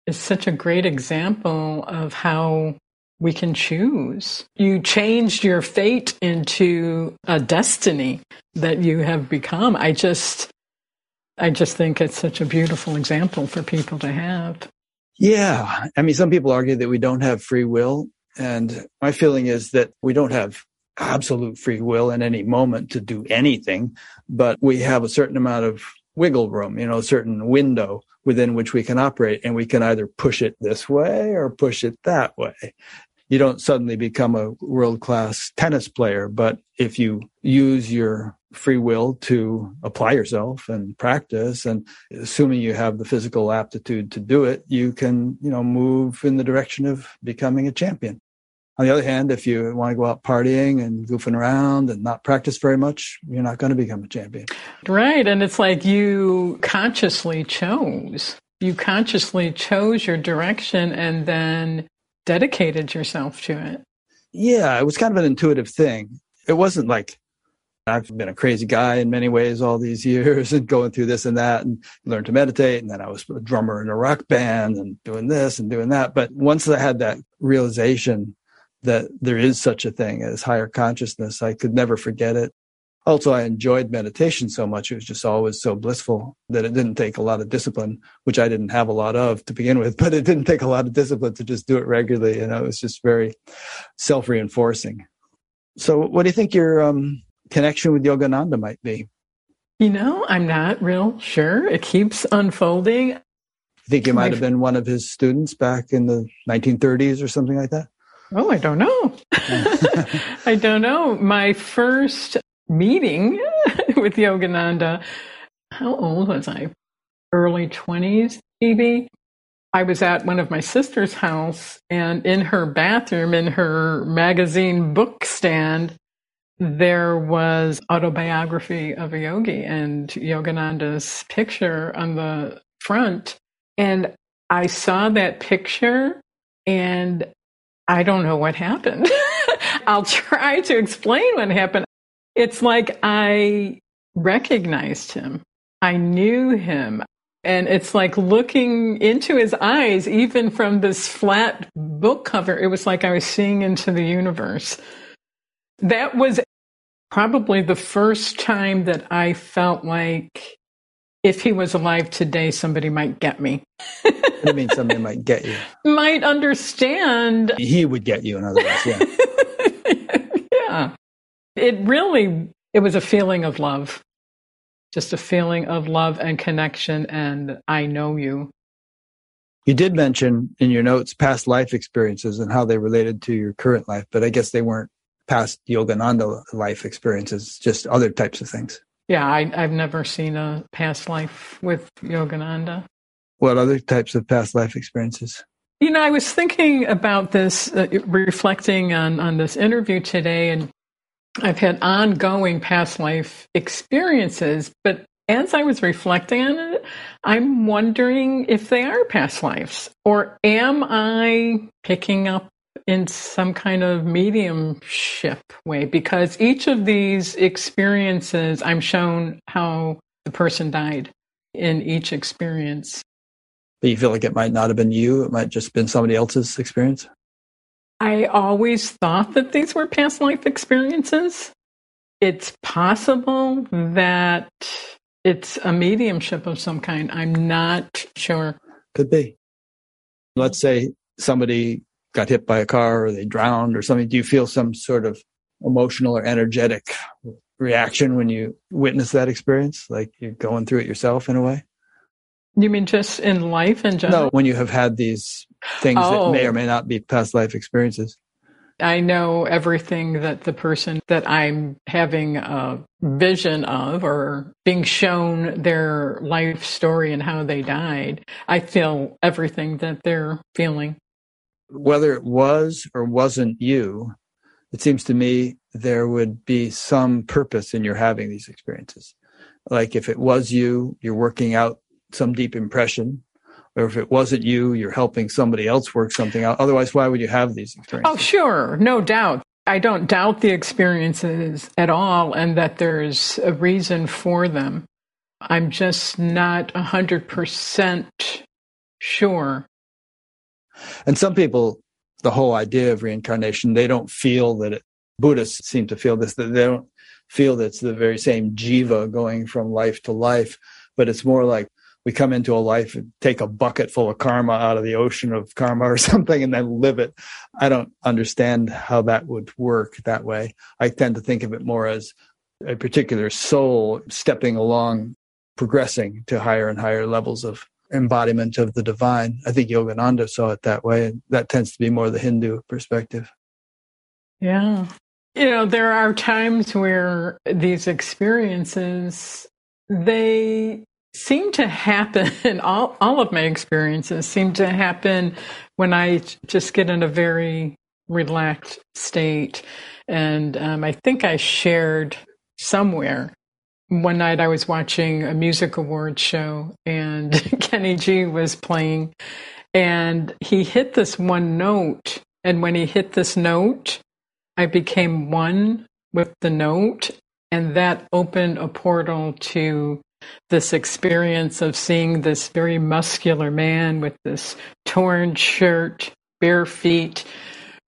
[SPEAKER 2] is such a great example of how we can choose. You changed your fate into a destiny that you have become. I just, I just think it's such a beautiful example for people to have.
[SPEAKER 1] Yeah. I mean, some people argue that we don't have free will. And my feeling is that we don't have absolute free will in any moment to do anything, but we have a certain amount of wiggle room, you know, a certain window within which we can operate and we can either push it this way or push it that way you don't suddenly become a world class tennis player. But if you use your free will to apply yourself and practice and assuming you have the physical aptitude to do it, you can, you know, move in the direction of becoming a champion. On the other hand, if you want to go out partying and goofing around and not practice very much, you're not going to become a champion.
[SPEAKER 2] Right. And it's like you consciously chose. You consciously chose your direction and then dedicated yourself to it.
[SPEAKER 1] Yeah, it was kind of an intuitive thing. It wasn't like I've been a crazy guy in many ways all these years and going through this and that and learned to meditate. And then I was a drummer in a rock band and doing this and doing that. But once I had that realization that there is such a thing as higher consciousness, I could never forget it also I enjoyed meditation so much. It was just always so blissful that it didn't take a lot of discipline, which I didn't have a lot of to begin with, but it didn't take a lot of discipline to just do it regularly. You know, it was just very self reinforcing. So what do you think your um, connection with Yogananda might be?
[SPEAKER 2] You know, I'm not real sure. It keeps unfolding.
[SPEAKER 1] You think you might have been one of his students back in the 1930s or something like that?
[SPEAKER 2] Oh, I don't know. I don't know. My first meeting with Yogananda. How old was I? Early 20s, maybe. I was at one of my sister's house, and in her bathroom, in her magazine book stand, there was autobiography of a yogi and Yogananda's picture on the front. And I saw that picture and I don't know what happened. I'll try to explain what happened. It's like I recognized him. I knew him. And it's like looking into his eyes, even from this flat book cover. It was like I was seeing into the universe. That was probably the first time that I felt like if he was alive today, somebody might get me.
[SPEAKER 1] I mean somebody might get you?
[SPEAKER 2] Might understand.
[SPEAKER 1] He would get you, in other words, yeah.
[SPEAKER 2] yeah. It really, it was a feeling of love. Just a feeling of love and connection, and I know you.
[SPEAKER 1] You did mention in your notes past life experiences and how they related to your current life, but I guess they weren't past Yogananda life experiences, just other types of things.
[SPEAKER 2] Yeah, I, have never seen a past life with Yogananda.
[SPEAKER 1] What other types of past life experiences?
[SPEAKER 2] You know, I was thinking about this, uh, reflecting on, on this interview today, and I've had ongoing past life experiences, but as I was reflecting on it, I'm wondering if they are past lives, or am I picking up in some kind of mediumship way because each of these experiences I'm shown how the person died in each experience.
[SPEAKER 1] But you feel like it might not have been you, it might just been somebody else's experience?
[SPEAKER 2] I always thought that these were past life experiences. It's possible that it's a mediumship of some kind. I'm not sure.
[SPEAKER 1] Could be. Let's say somebody got hit by a car or they drowned or something, do you feel some sort of emotional or energetic reaction when you witness that experience? Like you're going through it yourself in a way?
[SPEAKER 2] You mean just in life in general?
[SPEAKER 1] No, when you have had these things oh. that may or oh. may not be past life experiences.
[SPEAKER 2] I know everything that the person that I'm having a vision of or being shown their life story and how they died. I feel everything that they're feeling
[SPEAKER 1] whether it was or wasn't you, it seems to me there would be some purpose in your having these experiences. Like if it was you, you're working out some deep impression, or if it wasn't you, you're helping somebody else work something out. Otherwise, why would you have these experiences?
[SPEAKER 2] Oh, sure, no doubt. I don't doubt the experiences at all and that there's a reason for them. I'm just not 100% sure
[SPEAKER 1] and some people, the whole idea of reincarnation, they don't feel that it, Buddhists seem to feel this, that they don't feel that it's the very same jiva going from life to life, but it's more like we come into a life and take a bucket full of karma out of the ocean of karma or something and then live it. I don't understand how that would work that way. I tend to think of it more as a particular soul stepping along, progressing to higher and higher levels of embodiment of the divine. I think Yogananda saw it that way. And that tends to be more the Hindu perspective.
[SPEAKER 2] Yeah. You know, there are times where these experiences, they seem to happen, all, all of my experiences seem to happen when I just get in a very relaxed state. And um, I think I shared somewhere one night I was watching a music awards show and Kenny G was playing and he hit this one note. And when he hit this note, I became one with the note. And that opened a portal to this experience of seeing this very muscular man with this torn shirt, bare feet,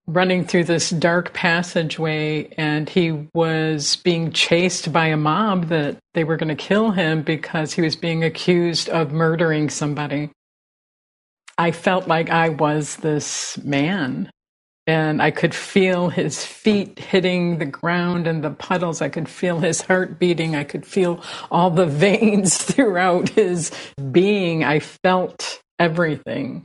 [SPEAKER 2] running through this dark passageway and he was being chased by a mob that they were going to kill him because he was being accused of murdering somebody. I felt like I was this man and I could feel his feet hitting the ground and the puddles. I could feel his heart beating. I could feel all the veins throughout his being. I felt everything.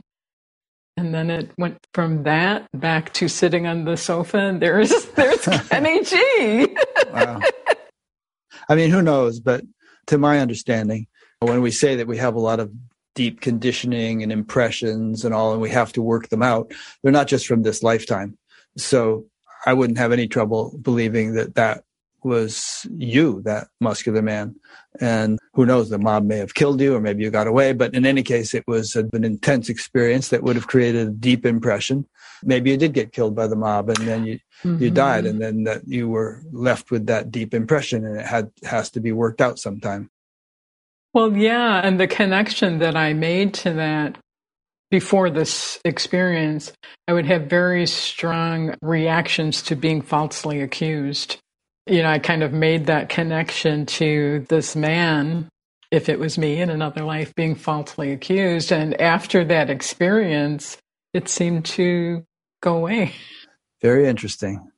[SPEAKER 2] And then it went from that back to sitting on the sofa, and there's there's Kenny G. wow.
[SPEAKER 1] I mean, who knows? But to my understanding, when we say that we have a lot of deep conditioning and impressions and all, and we have to work them out, they're not just from this lifetime. So I wouldn't have any trouble believing that that was you, that muscular man. And who knows, the mob may have killed you or maybe you got away. But in any case, it was an intense experience that would have created a deep impression. Maybe you did get killed by the mob and then you, mm-hmm. you died and then that you were left with that deep impression and it had, has to be worked out sometime.
[SPEAKER 2] Well, yeah. And the connection that I made to that before this experience, I would have very strong reactions to being falsely accused. You know, I kind of made that connection to this man, if it was me in another life, being falsely accused. And after that experience, it seemed to go away.
[SPEAKER 1] Very interesting.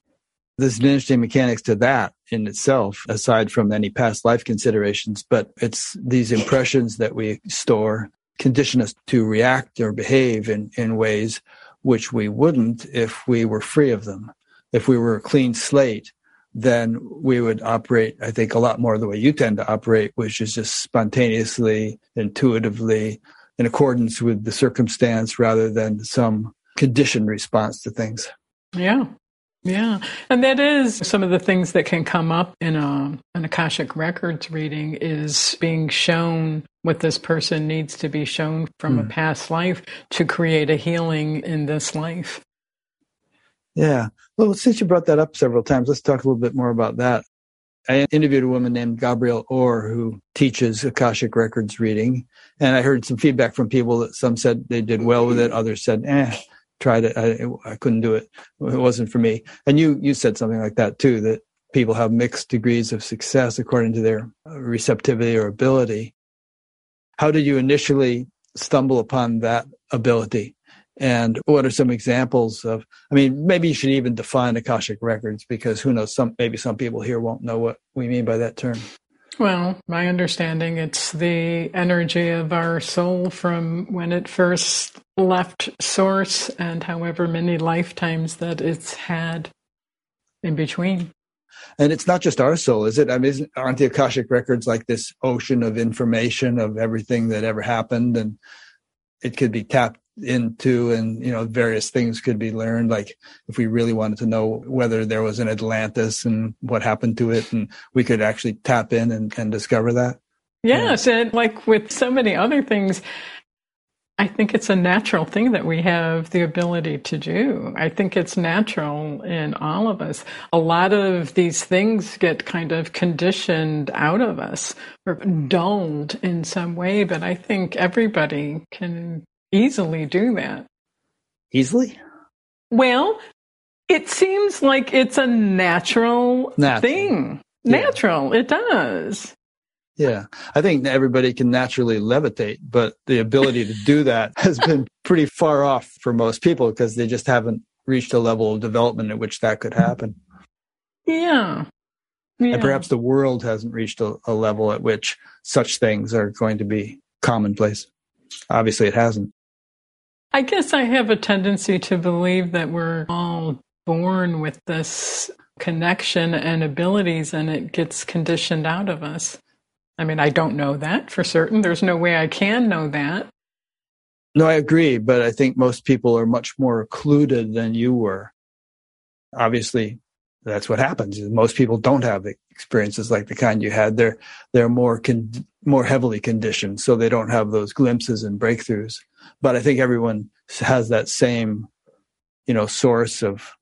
[SPEAKER 1] There's an interesting mechanics to that in itself, aside from any past life considerations, but it's these impressions that we store condition us to react or behave in, in ways which we wouldn't if we were free of them. If we were a clean slate, then we would operate, I think, a lot more the way you tend to operate, which is just spontaneously, intuitively, in accordance with the circumstance rather than some conditioned response to things.
[SPEAKER 2] Yeah. Yeah. And that is some of the things that can come up in a, an Akashic Records reading is being shown what this person needs to be shown from mm. a hmm. past life to create a healing in this life.
[SPEAKER 1] Yeah. Well, since you brought that up several times, let's talk a little bit more about that. I interviewed a woman named Gabrielle Orr who teaches Akashic Records reading. And I heard some feedback from people that some said they did well with it, others said, eh, tried it. I, I couldn't do it. It wasn't for me. And you, you said something like that too, that people have mixed degrees of success according to their uh, receptivity or ability. How did you initially stumble upon that ability? And what are some examples of? I mean, maybe you should even define Akashic records because who knows? Some maybe some people here won't know what we mean by that term.
[SPEAKER 2] Well, my understanding, it's the energy of our soul from when it first left source and however many lifetimes that it's had in between.
[SPEAKER 1] And it's not just our soul, is it? I mean, aren't the Akashic records like this ocean of information of everything that ever happened? And it could be tapped into and you know various things could be learned like if we really wanted to know whether there was an atlantis and what happened to it and we could actually tap in and, and discover that
[SPEAKER 2] yes yeah. and like with so many other things i think it's a natural thing that we have the ability to do i think it's natural in all of us a lot of these things get kind of conditioned out of us or dulled in some way but i think everybody can easily do that.
[SPEAKER 1] Easily?
[SPEAKER 2] Well, it seems like it's a natural, natural. thing. Yeah. Natural, it does.
[SPEAKER 1] Yeah, I think everybody can naturally levitate, but the ability to do that has been pretty far off for most people because they just haven't reached a level of development at which that could happen.
[SPEAKER 2] Yeah.
[SPEAKER 1] yeah. And perhaps the world hasn't reached a, a level at which such things are going to be commonplace. Obviously, it hasn't.
[SPEAKER 2] I guess I have a tendency to believe that we're all born with this connection and abilities and it gets conditioned out of us. I mean, I don't know that for certain. There's no way I can know that.
[SPEAKER 1] No, I agree, but I think most people are much more occluded than you were. Obviously, that's what happens. Most people don't have experiences like the kind you had. They're they're more con- more heavily conditioned, so they don't have those glimpses and breakthroughs but I think everyone has that same, you know, source of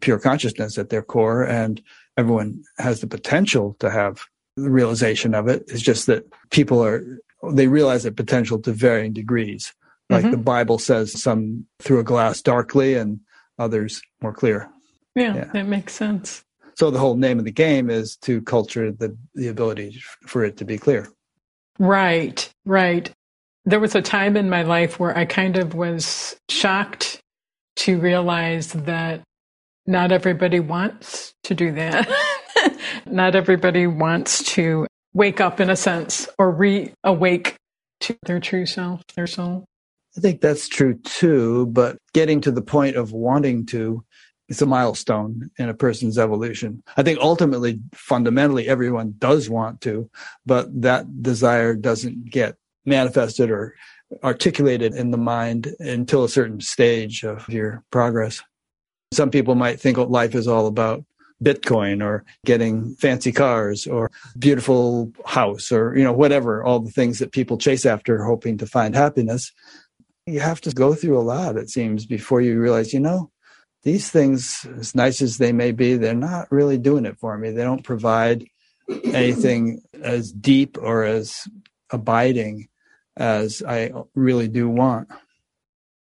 [SPEAKER 1] pure consciousness at their core, and everyone has the potential to have the realization of it. It's just that people are they realize that potential to varying degrees. Like mm-hmm. the Bible says, some through a glass darkly, and others more clear.
[SPEAKER 2] Yeah, yeah, that makes sense.
[SPEAKER 1] So the whole name of the game is to culture the the ability for it to be clear.
[SPEAKER 2] Right, right there was a time in my life where I kind of was shocked to realize that not everybody wants to do that. not everybody wants to wake up in a sense or reawake to their true self, their soul.
[SPEAKER 1] I think that's true too, but getting to the point of wanting to is a milestone in a person's evolution. I think ultimately, fundamentally, everyone does want to, but that desire doesn't get manifested or articulated in the mind until a certain stage of your progress. Some people might think life is all about Bitcoin or getting fancy cars or beautiful house or, you know, whatever, all the things that people chase after hoping to find happiness. You have to go through a lot, it seems, before you realize, you know, these things, as nice as they may be, they're not really doing it for me. They don't provide anything as deep or as abiding as I really do want.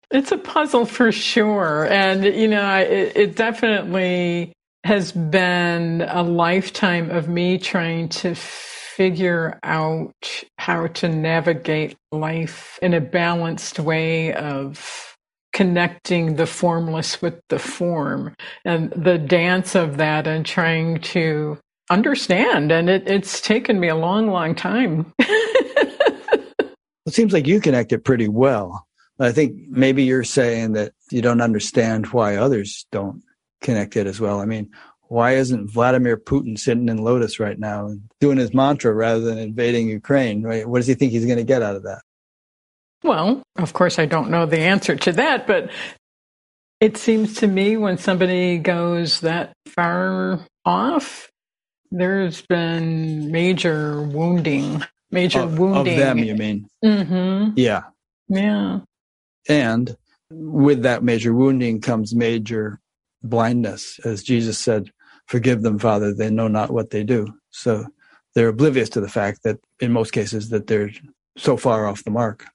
[SPEAKER 2] It's a puzzle for sure. And, you know, it, it definitely has been a lifetime of me trying to figure out how to navigate life in a balanced way of connecting the formless with the form and the dance of that and trying to understand. And it, it's taken me a long, long time.
[SPEAKER 1] it seems like you connect it pretty well. I think maybe you're saying that you don't understand why others don't connect it as well. I mean, why isn't Vladimir Putin sitting in Lotus right now and doing his mantra rather than invading Ukraine? Right? What does he think he's going to get out of that?
[SPEAKER 2] Well, of course, I don't know the answer to that, but it seems to me when somebody goes that far off, there's been major wounding, major
[SPEAKER 1] of,
[SPEAKER 2] wounding
[SPEAKER 1] of them. You mean?
[SPEAKER 2] Mm-hmm.
[SPEAKER 1] Yeah,
[SPEAKER 2] yeah.
[SPEAKER 1] And with that major wounding comes major blindness, as Jesus said, forgive them, Father, they know not what they do. So they're oblivious to the fact that in most cases that they're so far off the mark.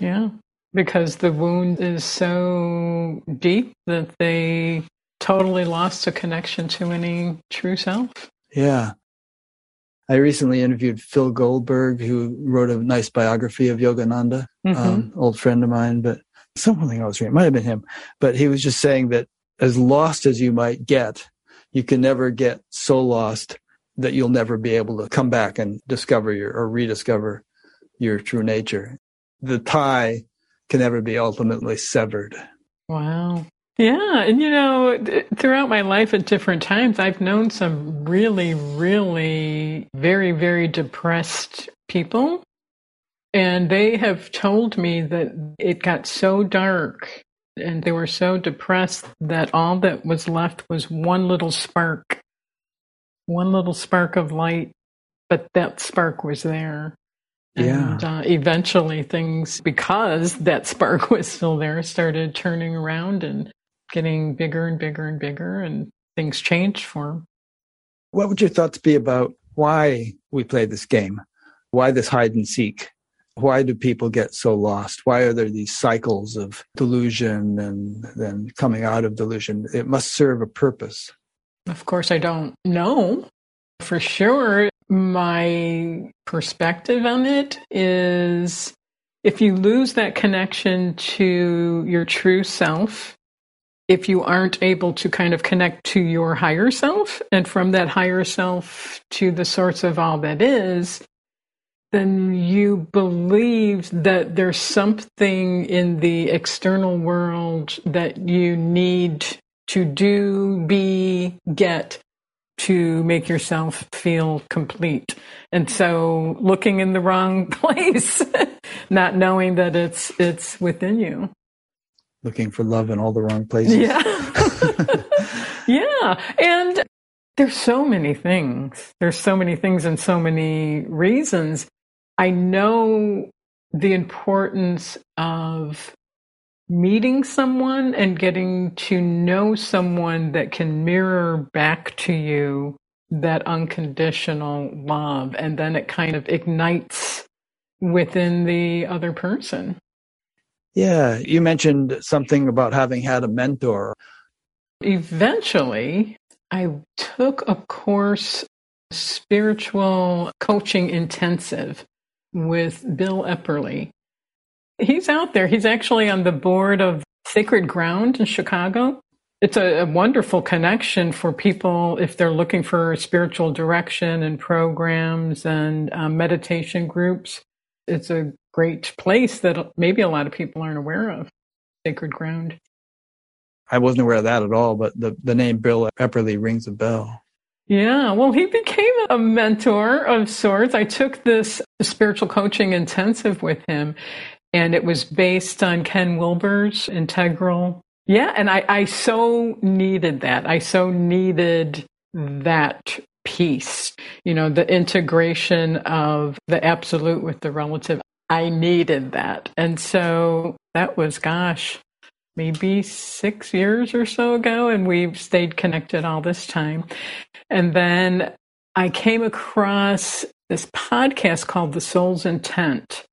[SPEAKER 2] Yeah, because the wound is so deep that they totally lost a connection to any true self.
[SPEAKER 1] Yeah. I recently interviewed Phil Goldberg, who wrote a nice biography of Yogananda, mm-hmm. um, old friend of mine, but something I was reading, it might have been him, but he was just saying that as lost as you might get, you can never get so lost that you'll never be able to come back and discover your or rediscover your true nature. The tie can never be ultimately severed.
[SPEAKER 2] Wow. Yeah. And, you know, throughout my life at different times, I've known some really, really very, very depressed people. And they have told me that it got so dark and they were so depressed that all that was left was one little spark, one little spark of light, but that spark was there.
[SPEAKER 1] Yeah.
[SPEAKER 2] And uh, eventually things, because that spark was still there, started turning around and getting bigger and bigger and bigger, and things changed for him.
[SPEAKER 1] What would your thoughts be about why we play this game? Why this hide and seek? Why do people get so lost? Why are there these cycles of delusion and then coming out of delusion? It must serve a purpose.
[SPEAKER 2] Of course, I don't know for sure. My perspective on it is if you lose that connection to your true self, if you aren't able to kind of connect to your higher self and from that higher self to the source of all that is, then you believe that there's something in the external world that you need to do, be, get to make yourself feel complete. And so looking in the wrong place, not knowing that it's it's within you.
[SPEAKER 1] Looking for love in all the wrong places.
[SPEAKER 2] Yeah. yeah. And there's so many things. There's so many things and so many reasons. I know the importance of meeting someone and getting to know someone that can mirror back to you that unconditional love. And then it kind of ignites within the other person.
[SPEAKER 1] Yeah. You mentioned something about having had a mentor.
[SPEAKER 2] Eventually, I took a course, spiritual coaching intensive with Bill Epperly. He's out there. He's actually on the board of Sacred Ground in Chicago. It's a, a wonderful connection for people if they're looking for spiritual direction and programs and um, meditation groups. It's a great place that maybe a lot of people aren't aware of. Sacred Ground.
[SPEAKER 1] I wasn't aware of that at all, but the, the name Bill Epperly rings a bell.
[SPEAKER 2] Yeah, well, he became a mentor of sorts. I took this spiritual coaching intensive with him, and it was based on Ken Wilber's integral. Yeah, and I, I so needed that. I so needed that piece, you know, the integration of the absolute with the relative. I needed that. And so that was, gosh, maybe six years or so ago, and we've stayed connected all this time. And then I came across this podcast called The Soul's Intent.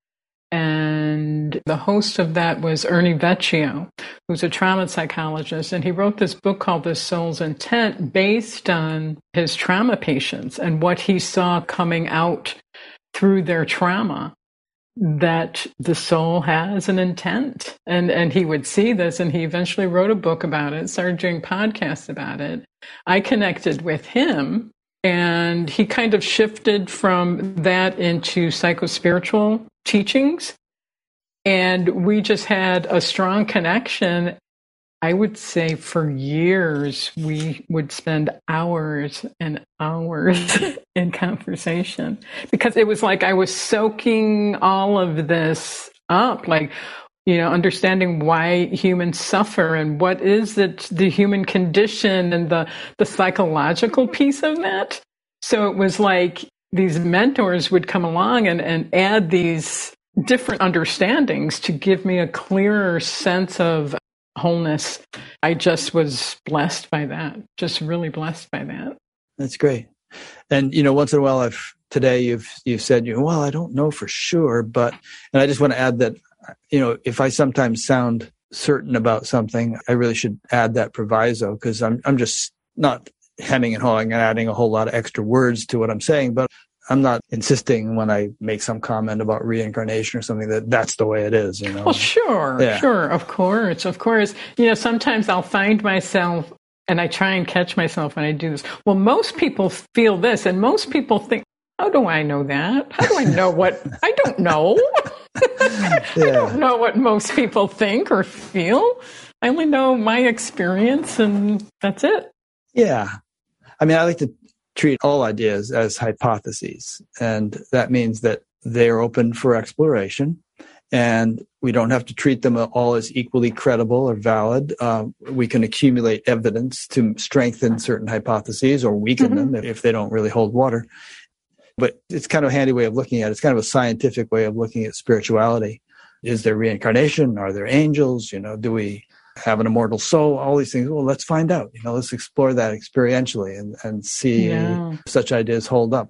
[SPEAKER 2] And the host of that was Ernie Vecchio, who's a trauma psychologist. And he wrote this book called The Soul's Intent based on his trauma patients and what he saw coming out through their trauma that the soul has an intent. And and he would see this and he eventually wrote a book about it started doing podcasts about it. I connected with him and he kind of shifted from that into psychospiritual teachings. And we just had a strong connection I would say for years we would spend hours and hours in conversation because it was like I was soaking all of this up, like, you know, understanding why humans suffer and what is it, the human condition and the, the psychological piece of that. So it was like these mentors would come along and, and add these different understandings to give me a clearer sense of wholeness. I just was blessed by that, just really blessed by that.
[SPEAKER 1] That's great. And you know, once in a while, I've today you've you've said, you well, I don't know for sure, but and I just want to add that, you know, if I sometimes sound certain about something, I really should add that proviso because I'm I'm just not hemming and hawing and adding a whole lot of extra words to what I'm saying, but I'm not insisting when I make some comment about reincarnation or something that that's the way it is, you know.
[SPEAKER 2] Well, sure, yeah. sure, of course, of course. You know, sometimes I'll find myself and I try and catch myself when I do this. Well, most people feel this, and most people think, "How do I know that? How do I know what? I don't know. yeah. I don't know what most people think or feel. I only know my experience, and that's it."
[SPEAKER 1] Yeah, I mean, I like to treat all ideas as hypotheses. And that means that they are open for exploration and we don't have to treat them all as equally credible or valid. Uh, we can accumulate evidence to strengthen certain hypotheses or weaken mm-hmm. them if they don't really hold water. But it's kind of a handy way of looking at it. It's kind of a scientific way of looking at spirituality. Is there reincarnation? Are there angels? You know, do we have an immortal soul, all these things. Well, let's find out. You know, let's explore that experientially and, and see yeah. such ideas hold up.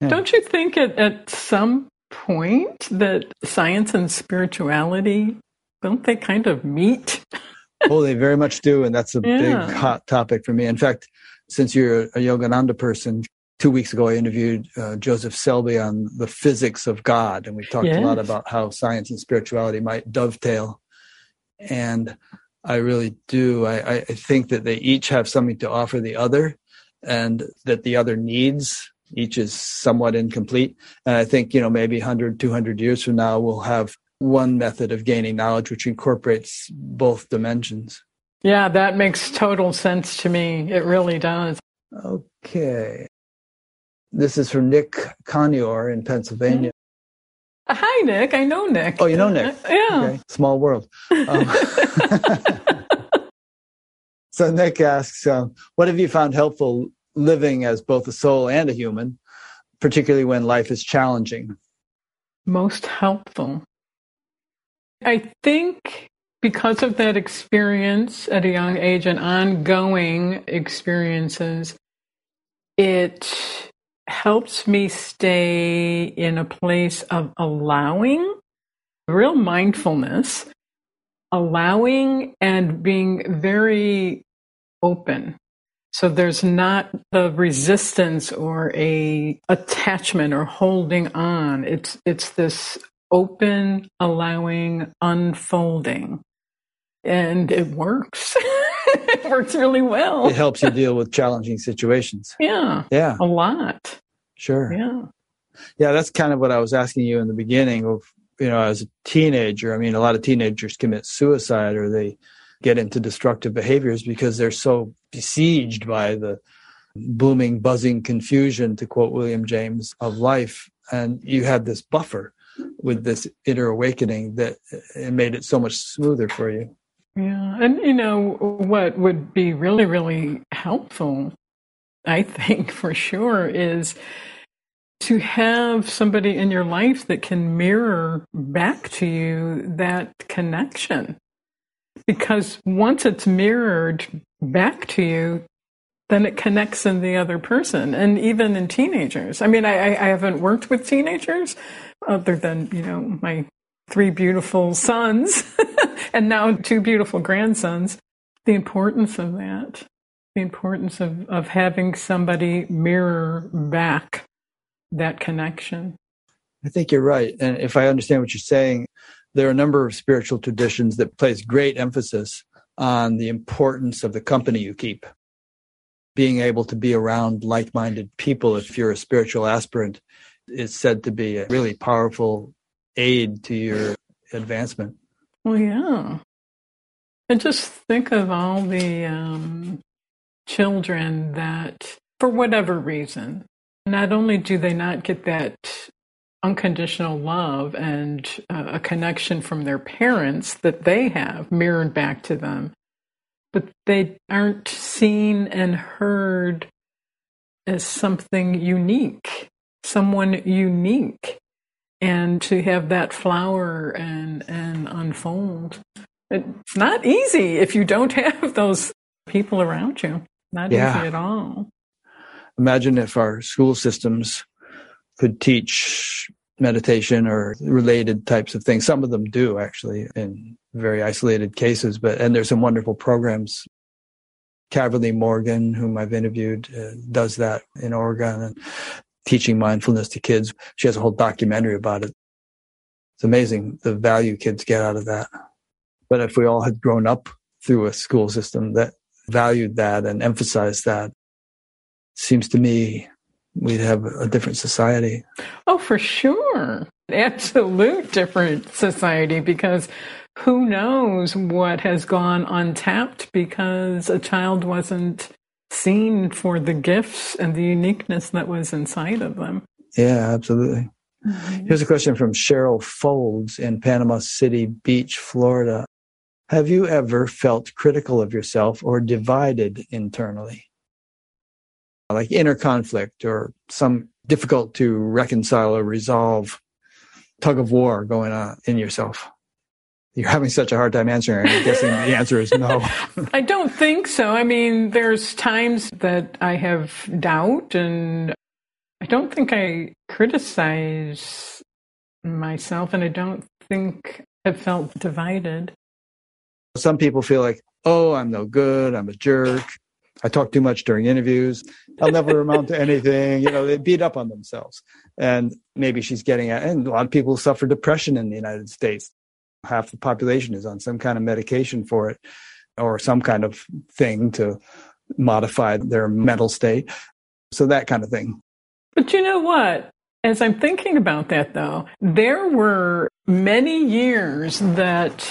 [SPEAKER 2] Yeah. Don't you think at, at some point that science and spirituality don't they kind of meet?
[SPEAKER 1] oh, they very much do, and that's a yeah. big hot topic for me. In fact, since you're a Yogananda person, two weeks ago I interviewed uh, Joseph Selbie on the physics of God, and we talked yes. a lot about how science and spirituality might dovetail. And I really do. I, I think that they each have something to offer the other and that the other needs. Each is somewhat incomplete. And I think, you know, maybe 100, 200 years from now, we'll have one method of gaining knowledge which incorporates both dimensions.
[SPEAKER 2] Yeah, that makes total sense to me. It really does.
[SPEAKER 1] Okay. This is from Nick Conyor in Pennsylvania.
[SPEAKER 2] Hi, Nick. I know Nick.
[SPEAKER 1] Oh, you know Nick?
[SPEAKER 2] Yeah. Okay.
[SPEAKER 1] Small world. Um, so Nick asks, um, what have you found helpful living as both a soul and a human, particularly when life is challenging?
[SPEAKER 2] Most helpful. I think because of that experience at a young age and ongoing experiences, it helps me stay in a place of allowing, real mindfulness, allowing and being very open. So there's not the resistance or a attachment or holding on. It's it's this open, allowing, unfolding. And it works. it works really well.
[SPEAKER 1] It helps you deal with challenging situations.
[SPEAKER 2] Yeah.
[SPEAKER 1] Yeah.
[SPEAKER 2] A lot.
[SPEAKER 1] Sure.
[SPEAKER 2] Yeah.
[SPEAKER 1] Yeah, that's kind of what I was asking you in the beginning of, you know, as a teenager. I mean, a lot of teenagers commit suicide or they get into destructive behaviors because they're so besieged by the booming, buzzing confusion, to quote William James, of life. And you had this buffer with this inner awakening that it made it so much smoother for you.
[SPEAKER 2] Yeah. And, you know, what would be really, really helpful, I think for sure, is to have somebody in your life that can mirror back to you that connection. Because once it's mirrored back to you, then it connects in the other person and even in teenagers. I mean, I, I haven't worked with teenagers other than, you know, my three beautiful sons and now two beautiful grandsons. The importance of that, the importance of, of having somebody mirror back that connection.
[SPEAKER 1] I think you're right. And if I understand what you're saying, there are a number of spiritual traditions that place great emphasis on the importance of the company you keep. Being able to be around like minded people, if you're a spiritual aspirant, is said to be a really powerful aid to your advancement.
[SPEAKER 2] Well, yeah. And just think of all the um, children that, for whatever reason, not only do they not get that unconditional love and uh, a connection from their parents that they have mirrored back to them, but they aren't seen and heard as something unique, someone unique. And to have that flower and, and unfold, it's not easy if you don't have those people around you. Not yeah. easy at all.
[SPEAKER 1] Imagine if our school systems could teach meditation or related types of things. Some of them do actually in very isolated cases, but, and there's some wonderful programs. Caverly Morgan, whom I've interviewed, uh, does that in Oregon and teaching mindfulness to kids. She has a whole documentary about it. It's amazing the value kids get out of that. But if we all had grown up through a school system that valued that and emphasized that, seems to me we'd have a different society.
[SPEAKER 2] Oh, for sure. Absolute different society because who knows what has gone untapped because a child wasn't seen for the gifts and the uniqueness that was inside of them.
[SPEAKER 1] Yeah, absolutely. Mm-hmm. Here's a question from Cheryl Folds in Panama City Beach, Florida. Have you ever felt critical of yourself or divided internally? like inner conflict or some difficult to reconcile or resolve tug of war going on in yourself? You're having such a hard time answering. I'm guessing the answer is no.
[SPEAKER 2] I don't think so. I mean, there's times that I have doubt, and I don't think I criticize myself, and I don't think I've felt divided.
[SPEAKER 1] Some people feel like, oh, I'm no good, I'm a jerk. I talk too much during interviews. I'll never amount to anything. You know, they beat up on themselves. And maybe she's getting at, and a lot of people suffer depression in the United States. Half the population is on some kind of medication for it or some kind of thing to modify their mental state. So that kind of thing.
[SPEAKER 2] But you know what? As I'm thinking about that, though, there were many years that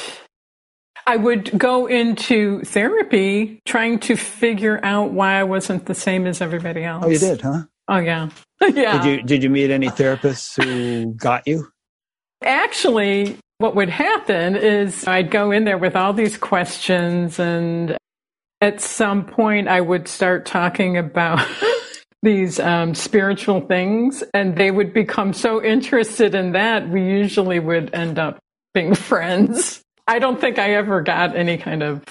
[SPEAKER 2] I would go into therapy trying to figure out why I wasn't the same as everybody else.
[SPEAKER 1] Oh, you did, huh?
[SPEAKER 2] Oh, yeah. yeah.
[SPEAKER 1] Did you did you meet any therapists who got you?
[SPEAKER 2] Actually, what would happen is I'd go in there with all these questions and at some point I would start talking about these um, spiritual things and they would become so interested in that we usually would end up being friends. I don't think I ever got any kind of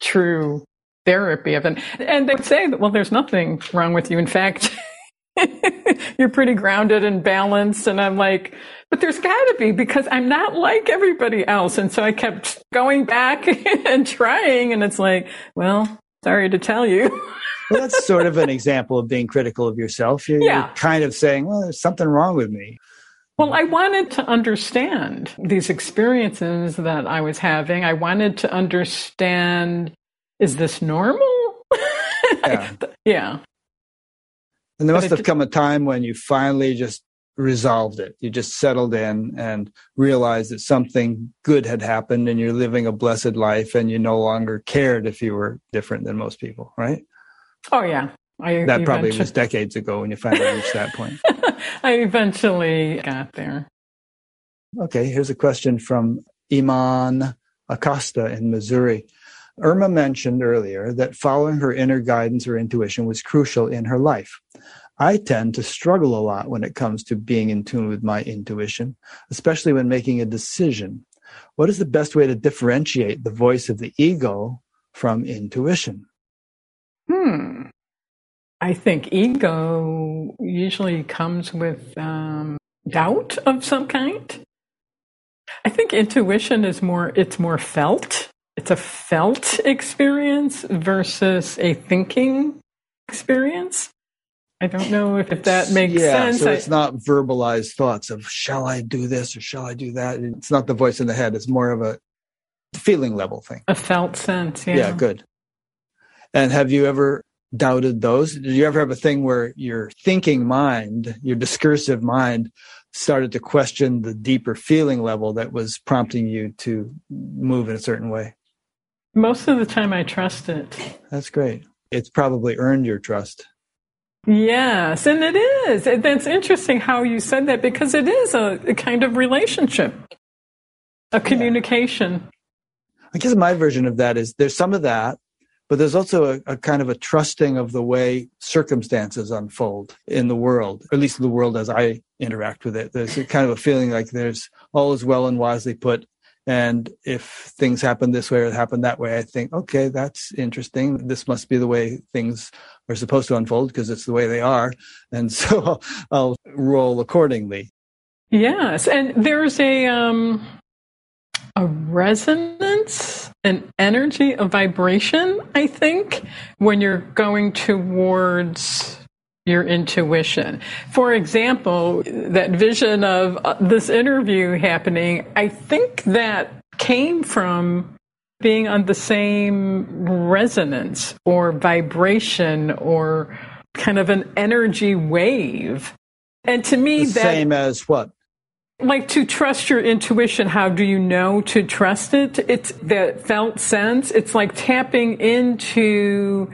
[SPEAKER 2] true therapy of it. And they would say that, well, there's nothing wrong with you. In fact, you're pretty grounded and balanced. And I'm like, but there's got to be because I'm not like everybody else. And so I kept going back and trying. And it's like, well, sorry to tell you.
[SPEAKER 1] well, that's sort of an example of being critical of yourself. You're, yeah. you're kind of saying, well, there's something wrong with me.
[SPEAKER 2] Well, I wanted to understand these experiences that I was having. I wanted to understand is this normal?
[SPEAKER 1] Yeah.
[SPEAKER 2] yeah.
[SPEAKER 1] And there must have come a time when you finally just resolved it. You just settled in and realized that something good had happened and you're living a blessed life and you no longer cared if you were different than most people, right?
[SPEAKER 2] Oh, yeah.
[SPEAKER 1] I that probably was decades ago when you finally reached that point.
[SPEAKER 2] I eventually got there.
[SPEAKER 1] Okay, here's a question from Iman Acosta in Missouri. Irma mentioned earlier that following her inner guidance or intuition was crucial in her life. I tend to struggle a lot when it comes to being in tune with my intuition, especially when making a decision. What is the best way to differentiate the voice of the ego from intuition?
[SPEAKER 2] Hmm. I think ego usually comes with um, doubt of some kind. I think intuition is more, it's more felt. It's a felt experience versus a thinking experience. I don't know if, if that makes
[SPEAKER 1] yeah,
[SPEAKER 2] sense.
[SPEAKER 1] So it's not verbalized thoughts of shall I do this or shall I do that? It's not the voice in the head. It's more of a feeling level thing.
[SPEAKER 2] A felt sense, yeah.
[SPEAKER 1] Yeah, good. And have you ever doubted those? Did you ever have a thing where your thinking mind, your discursive mind, started to question the deeper feeling level that was prompting you to move in a certain way?
[SPEAKER 2] Most of the time, I trust it.
[SPEAKER 1] That's great. It's probably earned your trust.
[SPEAKER 2] Yes, and it is. That's interesting how you said that because it is a, a kind of relationship, a communication.
[SPEAKER 1] Yeah. I guess my version of that is there's some of that, but there's also a, a, kind of a trusting of the way circumstances unfold in the world, or at least the world as I interact with it. There's a kind of a feeling like there's all is well and wisely put. And if things happen this way or happen that way, I think, okay, that's interesting. This must be the way things are supposed to unfold because it's the way they are. And so I'll, roll accordingly.
[SPEAKER 2] Yes. And there's a, um, a resonance, an energy, a vibration, I think, when you're going towards your intuition. For example, that vision of uh, this interview happening, I think that came from being on the same resonance or vibration or kind of an energy wave. And to me,
[SPEAKER 1] the
[SPEAKER 2] that
[SPEAKER 1] same as what?
[SPEAKER 2] Like to trust your intuition. How do you know to trust it? It's that felt sense. It's like tapping into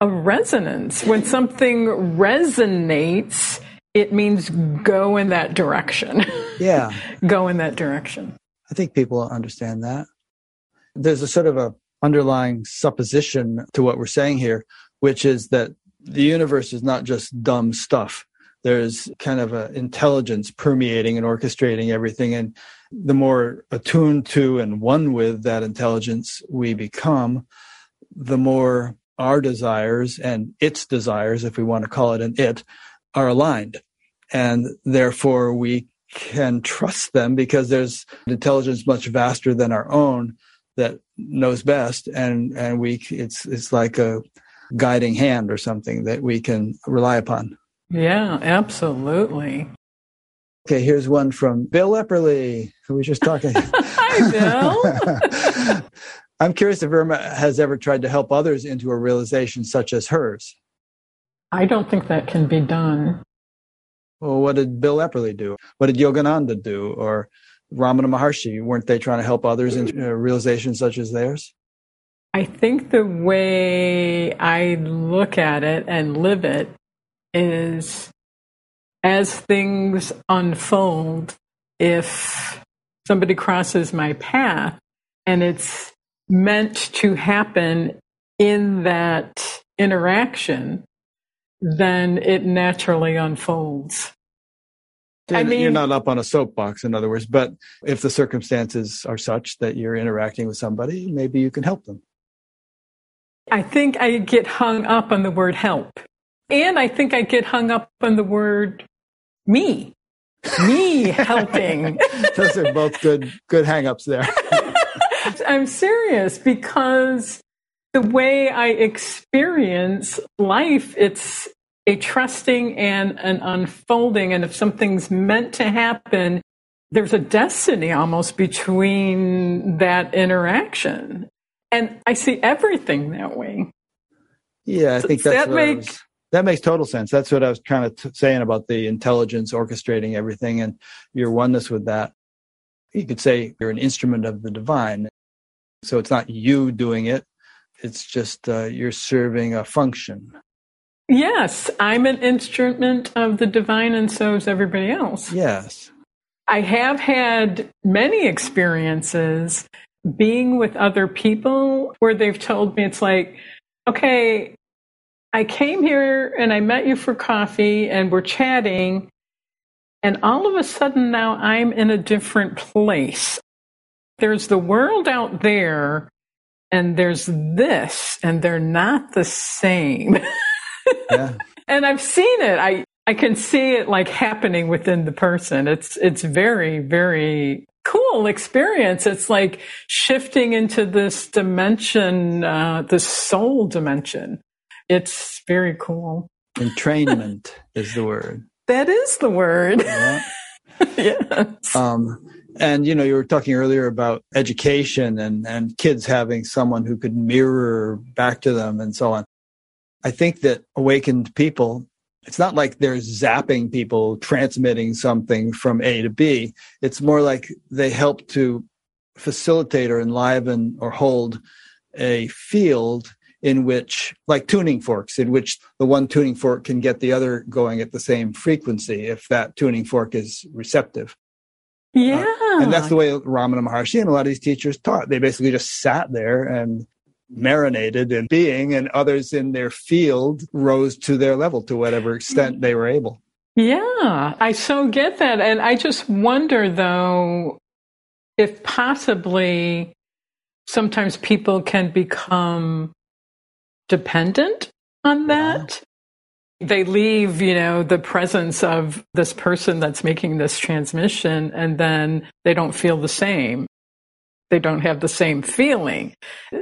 [SPEAKER 2] a resonance. When something resonates, it means go in that direction.
[SPEAKER 1] Yeah.
[SPEAKER 2] go in that direction.
[SPEAKER 1] I think people understand that. There's a sort of a underlying supposition to what we're saying here, which is that the universe is not just dumb stuff. There's kind of an intelligence permeating and orchestrating everything. And the more attuned to and one with that intelligence we become, the more our desires and its desires, if we want to call it an it, are aligned. And therefore we can trust them because there's intelligence much vaster than our own that knows best. And, and we, it's, it's like a guiding hand or something that we can rely upon.
[SPEAKER 2] Yeah, absolutely.
[SPEAKER 1] Okay, here's one from Bill Epperly, who was just talking.
[SPEAKER 2] Hi, Bill.
[SPEAKER 1] I'm curious if Irma has ever tried to help others into a realization such as hers.
[SPEAKER 2] I don't think that can be done.
[SPEAKER 1] Well, what did Bill Epperly do? What did Yogananda do? Or Ramana Maharshi? Weren't they trying to help others into a uh, realization such as theirs?
[SPEAKER 2] I think the way I look at it and live it is as things unfold, if somebody crosses my path and it's meant to happen in that interaction, then it naturally unfolds.
[SPEAKER 1] I mean, you're not up on a soapbox, in other words, but if the circumstances are such that you're interacting with somebody, maybe you can help them.
[SPEAKER 2] I think I get hung up on the word help. And I think I get hung up on the word me. Me helping.
[SPEAKER 1] Those are both good good hangups there.
[SPEAKER 2] I'm serious because the way I experience life, it's a trusting and an unfolding. And if something's meant to happen, there's a destiny almost between that interaction. And I see everything that way.
[SPEAKER 1] Yeah, I think that's that make, was, that makes total sense. That's what I was kind of t- saying about the intelligence orchestrating everything and your oneness with that. You could say you're an instrument of the divine. So it's not you doing it. It's just uh, you're serving a function.
[SPEAKER 2] Yes, I'm an instrument of the divine, and so is everybody else.
[SPEAKER 1] Yes.
[SPEAKER 2] I have had many experiences being with other people where they've told me it's like, okay, I came here and I met you for coffee and we're chatting, and all of a sudden now I'm in a different place. There's the world out there, and there's this, and they're not the same. yeah. and I've seen it. I I can see it like happening within the person. It's it's very very cool experience. It's like shifting into this dimension, uh, this soul dimension. It's very cool.
[SPEAKER 1] Entrainment is the word.
[SPEAKER 2] That is the word. Yeah. yes.
[SPEAKER 1] Um, and you know, you were talking earlier about education and and kids having someone who could mirror back to them and so on. I think that awakened people it's not like they're zapping people transmitting something from A to B. It's more like they help to facilitate or enliven or hold a field in which, like tuning forks, in which the one tuning fork can get the other going at the same frequency if that tuning fork is receptive.
[SPEAKER 2] Yeah.
[SPEAKER 1] Uh, and that's the way Ramana Maharshi and a lot of these teachers taught. They basically just sat there and marinated in being, and others in their field rose to their level to whatever extent they were able.
[SPEAKER 2] Yeah, I so get that. And I just wonder, though, if possibly sometimes people can become dependent on that. They leave, you know, the presence of this person that's making this transmission, and then they don't feel the same they don't have the same feeling.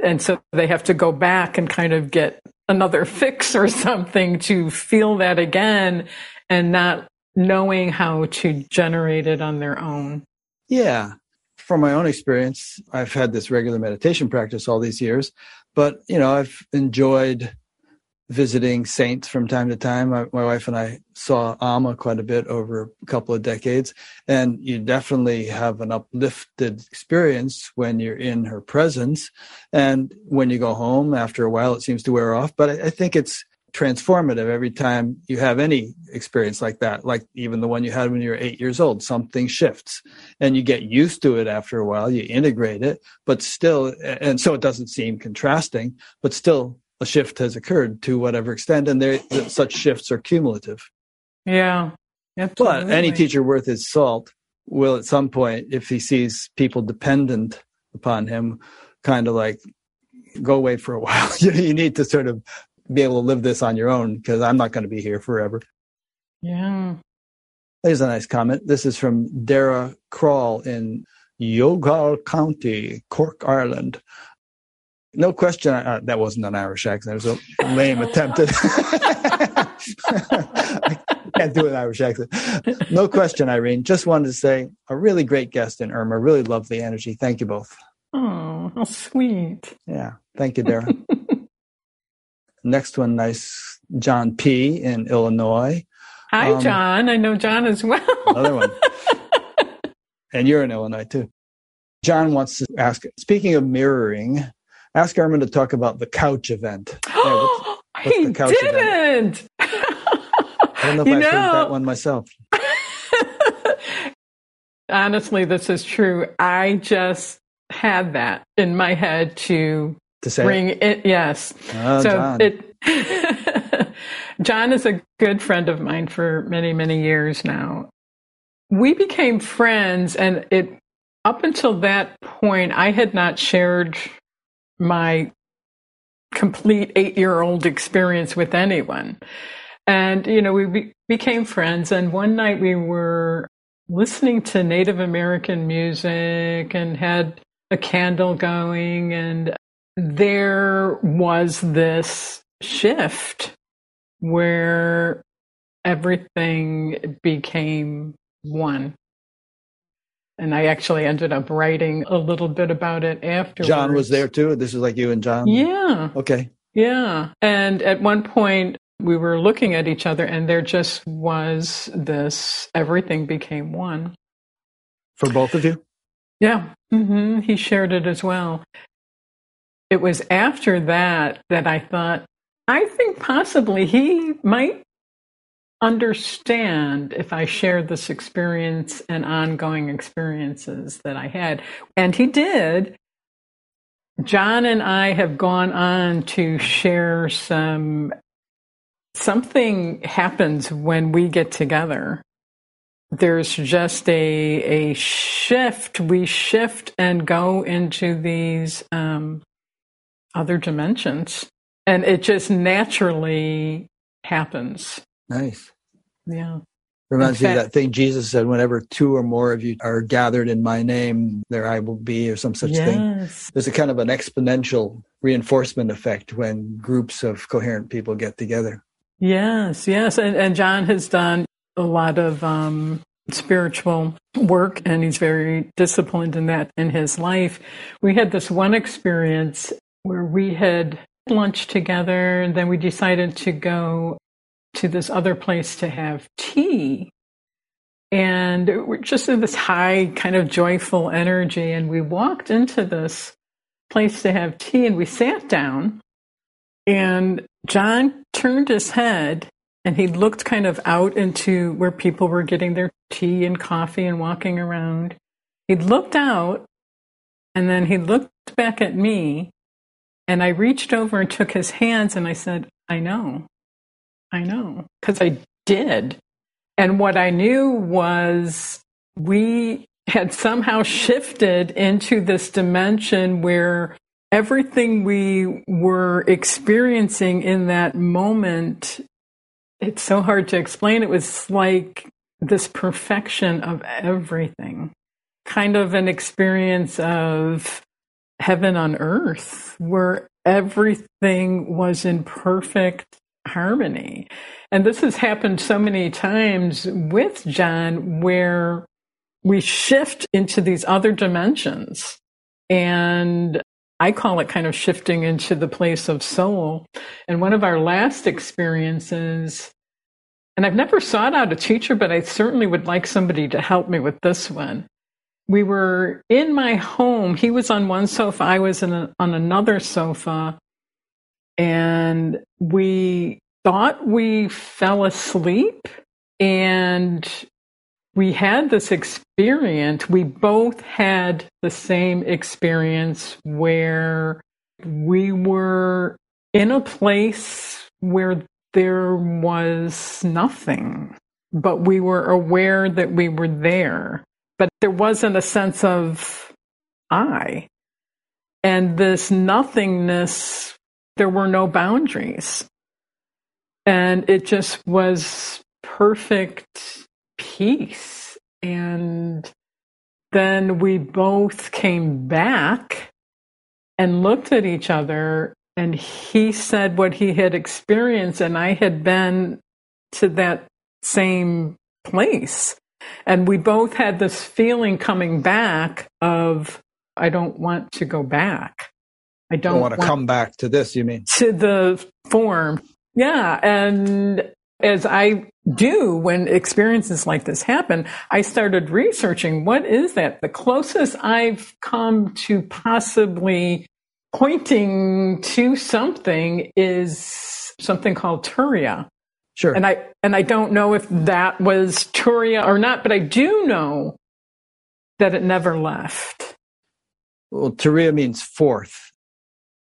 [SPEAKER 2] And so they have to go back and kind of get another fix or something to feel that again and not knowing how to generate it on their own.
[SPEAKER 1] Yeah. From my own experience, I've had this regular meditation practice all these years, but you know, I've enjoyed visiting saints from time to time. My, my, wife and I saw Amma quite a bit over a couple of decades, and you definitely have an uplifted experience when you're in her presence. And when you go home, after a while, it seems to wear off. But I, I think it's transformative every time you have any experience like that, like even the one you had when you were eight years old. Something shifts and you get used to it after a while, you integrate it, but still, and so it doesn't seem contrasting, but still a shift has occurred to whatever extent, and there such shifts are cumulative.
[SPEAKER 2] Yeah,
[SPEAKER 1] absolutely. but any teacher worth his salt will, at some point, if he sees people dependent upon him, kind of like go away for a while. you need to sort of be able to live this on your own because I'm not going to be here forever.
[SPEAKER 2] Yeah.
[SPEAKER 1] Here's a nice comment. This is from Dara Crawl in Youghal County, Cork, Ireland no question. Uh, that wasn't an Irish accent. It was a lame attempt. At I can't do an Irish accent. No question, Irene. Just wanted to say a really great guest in Irma. Really love the energy. Thank you both.
[SPEAKER 2] Oh, how sweet.
[SPEAKER 1] Yeah. Thank you, Dara. Next one, nice John P. in Illinois.
[SPEAKER 2] Hi, um, John. I know John as well.
[SPEAKER 1] another one. And you're in Illinois too. John wants to ask, speaking of mirroring, ask Armin to talk about the couch event.
[SPEAKER 2] Yeah, what's, what's he couch didn't. Event?
[SPEAKER 1] I don't know if you I've know, heard that one myself.
[SPEAKER 2] Honestly, this is true. I just had that in my head to,
[SPEAKER 1] to say
[SPEAKER 2] bring it. it yes.
[SPEAKER 1] Oh, so John.
[SPEAKER 2] it. John is a good friend of mine for many, many years now. We became friends, and it up until that point, I had not shared my complete eight year old experience with anyone. And, you know, we be- became friends. And one night we were listening to Native American music and had a candle going. And there was this shift where everything became one and I actually ended up writing a little bit about it after.
[SPEAKER 1] John was there too. This is like you and John.
[SPEAKER 2] Yeah.
[SPEAKER 1] Okay.
[SPEAKER 2] Yeah. And at one point, we were looking at each other, and there just was this everything became one.
[SPEAKER 1] For both of you?
[SPEAKER 2] Yeah. Mm-hmm. He shared it as well. It was after that that I thought, I think possibly he might understand if I shared this experience and ongoing experiences that I had. And he did. John and I have gone on to share some. Something happens when we get together. There's just a, a shift. We shift and go into these um, other dimensions. And it just naturally happens.
[SPEAKER 1] Nice.
[SPEAKER 2] Yeah.
[SPEAKER 1] Reminds me of that thing Jesus said, whenever two or more of you are gathered in my name, there I will be, or some such yes. thing. There's a kind of an exponential reinforcement effect when groups of coherent people get together.
[SPEAKER 2] Yes, yes. And, and John has done a lot of um, spiritual work and he's very disciplined in that in his life. We had this one experience where we had lunch together and then we decided to go to this other place to have tea. And we're just in this high kind of joyful energy. And we walked into this place to have tea and we sat down and John turned his head and he looked kind of out into where people were getting their tea and coffee and walking around. He looked out and then he looked back at me and I reached over and took his hands and I said, I know. I know. Because I did. And what I knew was we had somehow shifted into this dimension where everything we were experiencing in that moment, it's so hard to explain. It was like this perfection of everything, kind of an experience of heaven on earth where everything was in perfect harmony. And this has happened so many times with John where we shift into these other dimensions. And I call it kind of shifting into the place of soul. And one of our last experiences, and I've never sought out a teacher, but I certainly would like somebody to help me with this one. We were in my home. He was on one sofa, I was a, on another sofa. And we thought we fell asleep and we had this experience. We both had the same experience where we were in a place where there was nothing, but we were aware that we were there. But there wasn't a sense of I. And this nothingness, there were no boundaries. And it just was perfect peace. And then we both came back and looked at each other, and he said what he had experienced, and I had been to that same place. And we both had this feeling coming back of, I don't want to go back. I don't,
[SPEAKER 1] don't want to come back to this, you mean?
[SPEAKER 2] To the form. Yeah. And as I do when experiences like this happen, I started researching what is that? The closest I've come to possibly pointing to something is something called Turiya.
[SPEAKER 1] Sure.
[SPEAKER 2] And I and I don't know if that was Turiya or not, but I do know that it never left.
[SPEAKER 1] Well, Turiya means fourth,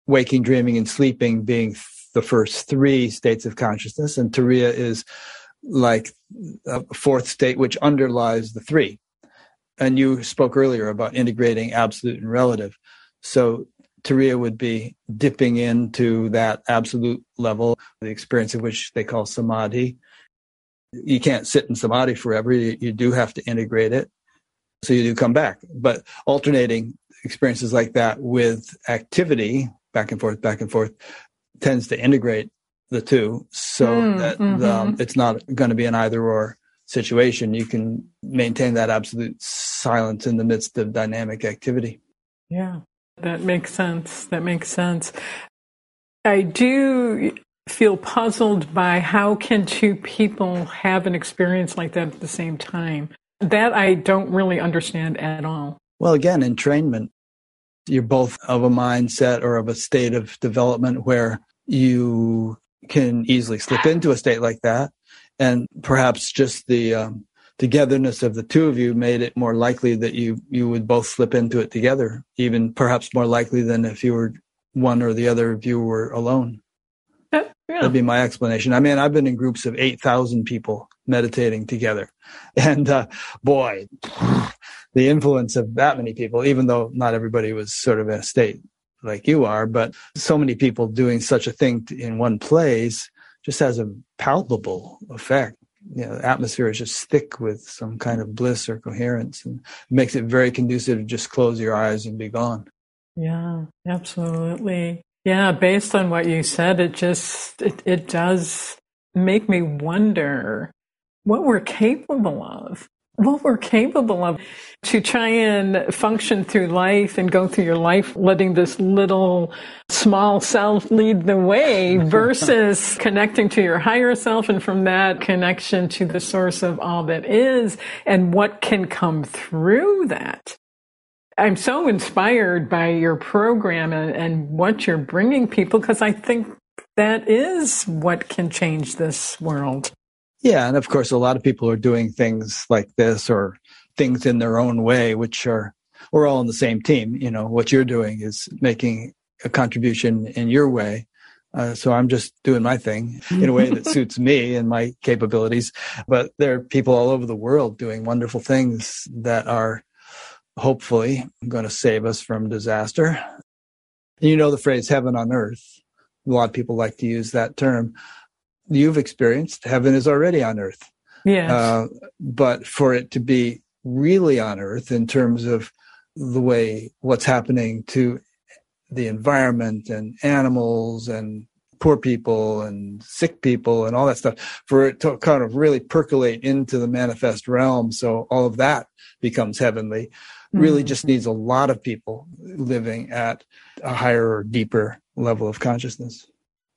[SPEAKER 1] waking, dreaming, and sleeping being the first three states of consciousness, and Turiya is like a fourth state which underlies the three. And you spoke earlier about integrating absolute and relative. So Turiya would be dipping into that absolute level, the experience of which they call samadhi. You can't sit in samadhi forever. You, you do have to integrate it. So you do come back. But alternating experiences like that with activity, back and forth, back and forth, tends to integrate the two so mm, that mm-hmm. um, it's not going to be an either or situation. You can maintain that absolute silence in the midst of dynamic activity.
[SPEAKER 2] Yeah, that makes sense. That makes sense. I do feel puzzled by how can two people have an experience like that at the same time. That I don't really understand at all.
[SPEAKER 1] Well, again, entrainment, you're both of a mindset or of a state of development where you can easily slip into a state like that. And perhaps just the um, togetherness of the two of you made it more likely that you, you would both slip into it together, even perhaps more likely than if you were one or the other of you were alone. Yeah. That'd be my explanation. I mean, I've been in groups of 8,000 people meditating together. And uh, boy, the influence of that many people, even though not everybody was sort of in a state like you are, but so many people doing such a thing in one place just has a palpable effect. You know, the atmosphere is just thick with some kind of bliss or coherence and makes it very conducive to just close your eyes and be gone.
[SPEAKER 2] Yeah, absolutely. Yeah, based on what you said, it just it, it does make me wonder what we're capable of what we're capable of to try and function through life and go through your life letting this little small self lead the way versus connecting to your higher self and from that connection to the source of all that is and what can come through that. I'm so inspired by your program and, and what you're bringing people because I think that is what can change this world.
[SPEAKER 1] Yeah, and of course, a lot of people are doing things like this or things in their own way, which are we're all on the same team. You know, what you're doing is making a contribution in your way. Uh, so I'm just doing my thing in a way that suits me and my capabilities. But there are people all over the world doing wonderful things that are hopefully going to save us from disaster. And you know the phrase heaven on earth. A lot of people like to use that term you've experienced, heaven is already on earth.
[SPEAKER 2] Yeah. Uh,
[SPEAKER 1] but for it to be really on earth in terms of the way what's happening to the environment and animals and poor people and sick people and all that stuff for it to kind of really percolate into the manifest realm so all of that becomes heavenly really mm-hmm. just needs a lot of people living at a higher or deeper level of consciousness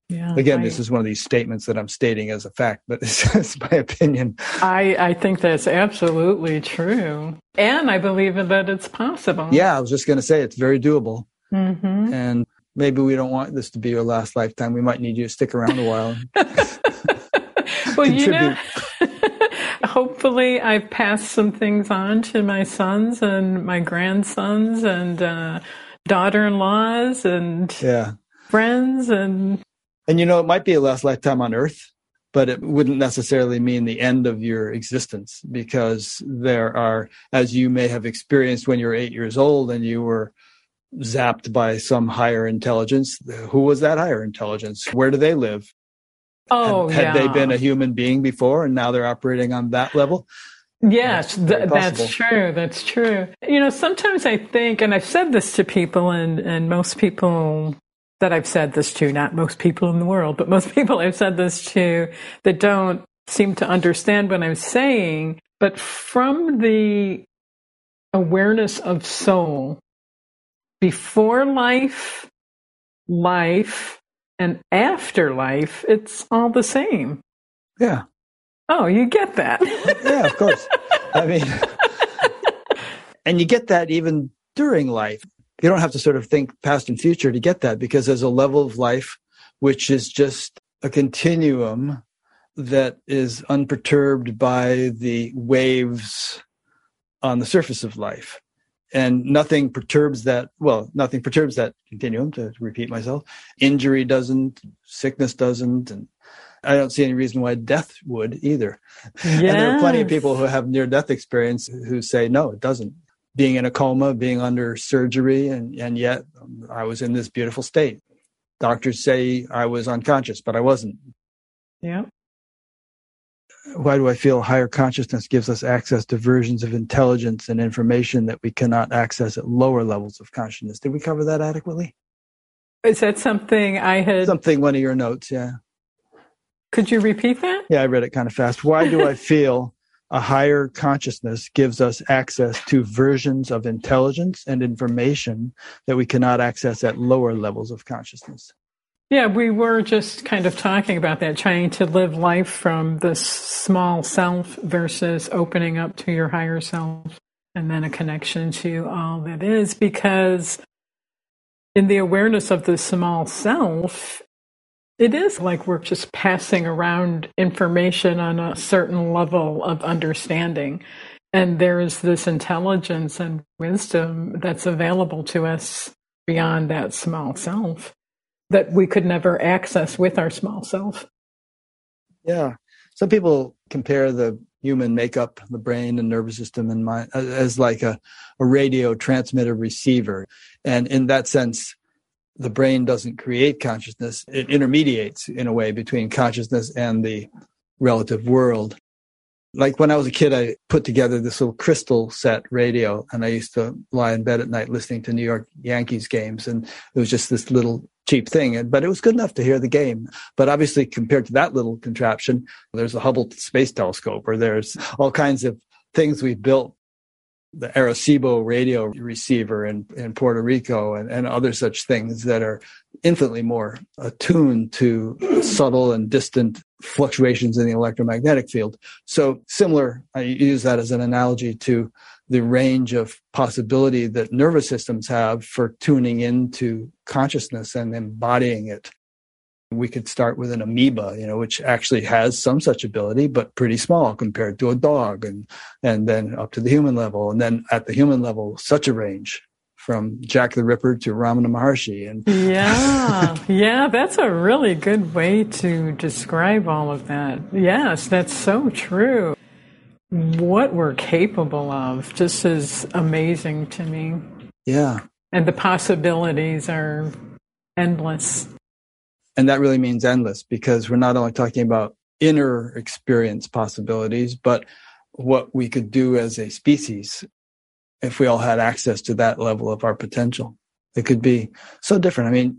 [SPEAKER 1] yeah, Again, I, this is one of these statements that I'm stating as a fact, but it's, it's my opinion.
[SPEAKER 2] I, I think that's absolutely true. And I believe that it's possible.
[SPEAKER 1] Yeah, I was just going to say it's very doable. Mm-hmm. And maybe we don't want this to be your last lifetime. We might need you to stick around a while.
[SPEAKER 2] well, you know, hopefully I've passed some things on to my sons and my grandsons and uh, daughter-in-laws and
[SPEAKER 1] yeah.
[SPEAKER 2] friends and
[SPEAKER 1] and you know, it might be a last lifetime on earth, but it wouldn't necessarily mean the end of your existence because there are, as you may have experienced when you were eight years old and you were zapped by some higher intelligence. Who was that higher intelligence? Where do they live?
[SPEAKER 2] Oh,
[SPEAKER 1] had,
[SPEAKER 2] had
[SPEAKER 1] yeah. they been a human being before and now they're operating on that level?
[SPEAKER 2] Yes, th- that's true. That's true. You know, sometimes I think, and I've said this to people, and, and most people that I've said this to, not most people in the world, but most people I've said this to that don't seem to understand what I'm saying. But from the awareness of soul, before life, life, and after life, it's all the same.
[SPEAKER 1] Yeah.
[SPEAKER 2] Oh, you get that.
[SPEAKER 1] yeah, of course. I mean, and you get that even during life you don't have to sort of think past and future to get that because there's a level of life which is just a continuum that is unperturbed by the waves on the surface of life. And nothing perturbs that well nothing perturbs that continuum to repeat myself. Injury doesn't sickness doesn't and i don't see any reason why death would either. Yes. and there are plenty of people who have near death experience who say no it doesn't being in a coma, being under surgery, and, and yet I was in this beautiful state. Doctors say I was unconscious, but I wasn't.
[SPEAKER 2] Yeah.
[SPEAKER 1] Why do I feel higher consciousness gives us access to versions of intelligence and information that we cannot access at lower levels of consciousness? Did we cover that adequately?
[SPEAKER 2] Is that something I had?
[SPEAKER 1] Something, one of your notes, yeah.
[SPEAKER 2] Could you repeat that?
[SPEAKER 1] Yeah, I read it kind of fast. Why do I feel a higher consciousness gives us access to versions of intelligence and information that we cannot access at lower levels of consciousness.
[SPEAKER 2] Yeah, we were just kind of talking about that, trying to live life from the small self versus opening up to your higher self and then a connection to all that is. Because in the awareness of the small self, it is like we're just passing around information on a certain level of understanding. And there's this intelligence and wisdom that's available to us beyond that small self that we could never access with our small self.
[SPEAKER 1] Yeah. Some people compare the human makeup, the brain and nervous system and mind as like a, a radio transmitter receiver. And in that sense, the brain doesn't create consciousness, it intermediates in a way between consciousness and the relative world. Like when I was a kid, I put together this little crystal set radio and I used to lie in bed at night listening to New York Yankees games. And it was just this little cheap thing, but it was good enough to hear the game. But obviously, compared to that little contraption, there's a Hubble Space Telescope or there's all kinds of things we've built the Arecibo radio receiver in, in Puerto Rico and, and other such things that are infinitely more attuned to subtle and distant fluctuations in the electromagnetic field. So similar, I use that as an analogy to the range of possibility that nervous systems have for tuning into consciousness and embodying it we could start with an amoeba, you know, which actually has some such ability, but pretty small compared to a dog, and and then up to the human level, and then at the human level, such a range from Jack the Ripper to Ramana Maharshi. And
[SPEAKER 2] yeah, yeah, that's a really good way to describe all of that. Yes, that's so true. What we're capable of just is amazing to me.
[SPEAKER 1] Yeah,
[SPEAKER 2] and the possibilities are endless.
[SPEAKER 1] And that really means endless because we're not only talking about inner experience possibilities, but what we could do as a species if we all had access to that level of our potential. It could be so different. I mean,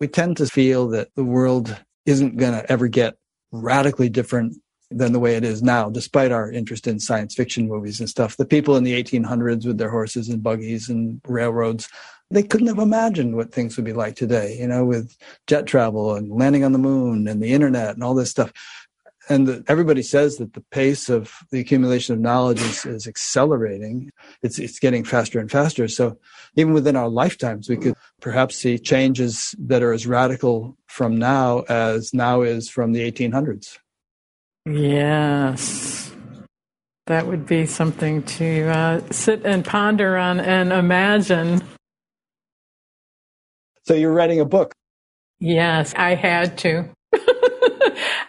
[SPEAKER 1] we tend to feel that the world isn't going to ever get radically different than the way it is now, despite our interest in science fiction movies and stuff. The people in the 1800s with their horses and buggies and railroads, they couldn't have imagined what things would be like today, you know, with jet travel and landing on the moon and the internet and all this stuff. And the, everybody says that the pace of the accumulation of knowledge is, is accelerating. It's, it's getting faster and faster. So even within our lifetimes, we could perhaps see changes that are as radical from now as now is from the 1800s.
[SPEAKER 2] Yes. That would be something to uh, sit and ponder on and imagine.
[SPEAKER 1] So you're writing a book?
[SPEAKER 2] Yes, I had to.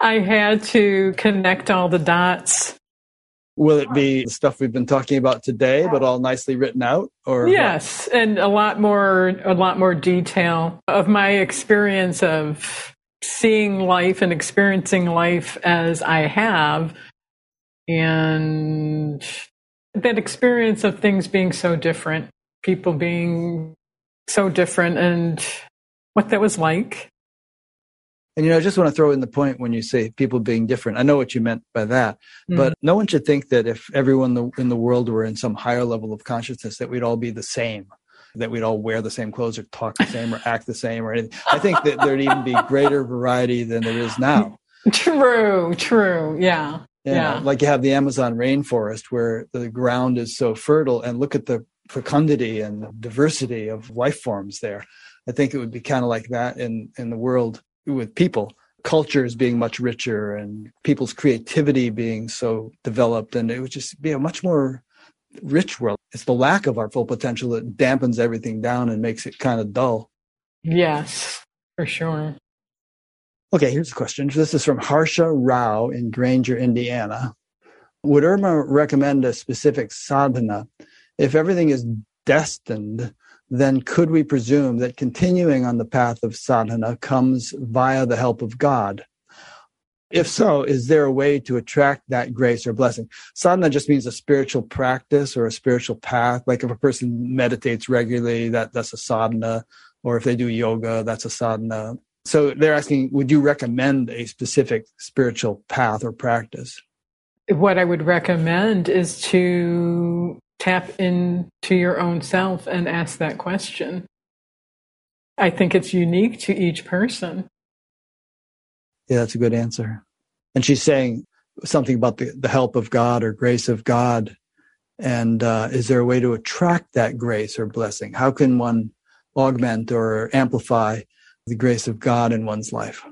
[SPEAKER 2] I had to connect all the dots.
[SPEAKER 1] Will it be the stuff we've been talking about today, but all nicely written out? Or
[SPEAKER 2] yes, what? and a lot more, a lot more detail of my experience of seeing life and experiencing life as I have, and that experience of things being so different, people being so different, and what that was like.
[SPEAKER 1] And you know, I just want to throw in the point when you say people being different. I know what you meant by that, mm-hmm. but no one should think that if everyone in the world were in some higher level of consciousness, that we'd all be the same that we'd all wear the same clothes or talk the same or act the same or anything. I think that there'd even be greater variety than there is now.
[SPEAKER 2] True, true. Yeah.
[SPEAKER 1] Yeah, yeah. Like you have the Amazon rainforest where the ground is so fertile and look at the fecundity and diversity of life forms there. I think it would be kind of like that in, in the world with people cultures being much richer and people's creativity being so developed and it would just be a much more rich world. It's the lack of our full potential that dampens everything down and makes it kind of dull.
[SPEAKER 2] Yes, for sure.
[SPEAKER 1] Okay, here's a question. This is from Harsha Rao in Granger, Indiana. Would Irma recommend a specific sadhana? If everything is destined, then could we presume that continuing on the path of sadhana comes via the help of God? If so, is there a way to attract that grace or blessing? Sadhana just means a spiritual practice or a spiritual path. Like if a person meditates regularly, that, that's a sadhana. Or if they do yoga, that's a sadhana. So they're asking, would you recommend a specific spiritual path or practice?
[SPEAKER 2] What I would recommend is to tap into your own self and ask that question. I think it's unique to each person.
[SPEAKER 1] Yeah, that's a good answer. And she's saying something about the, the help of God or grace of God. And uh, is there a way to attract that grace or blessing? How can one augment or amplify the grace of God in one's life?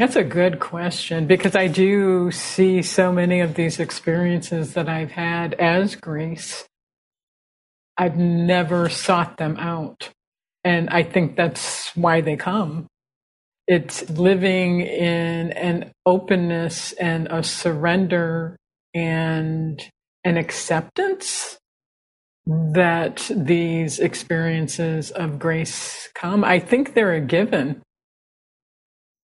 [SPEAKER 2] That's a good question because I do see so many of these experiences that I've had as grace. I've never sought them out. And I think that's why they come it's living in an openness and a surrender and an acceptance that these experiences of grace come. I think they're a given.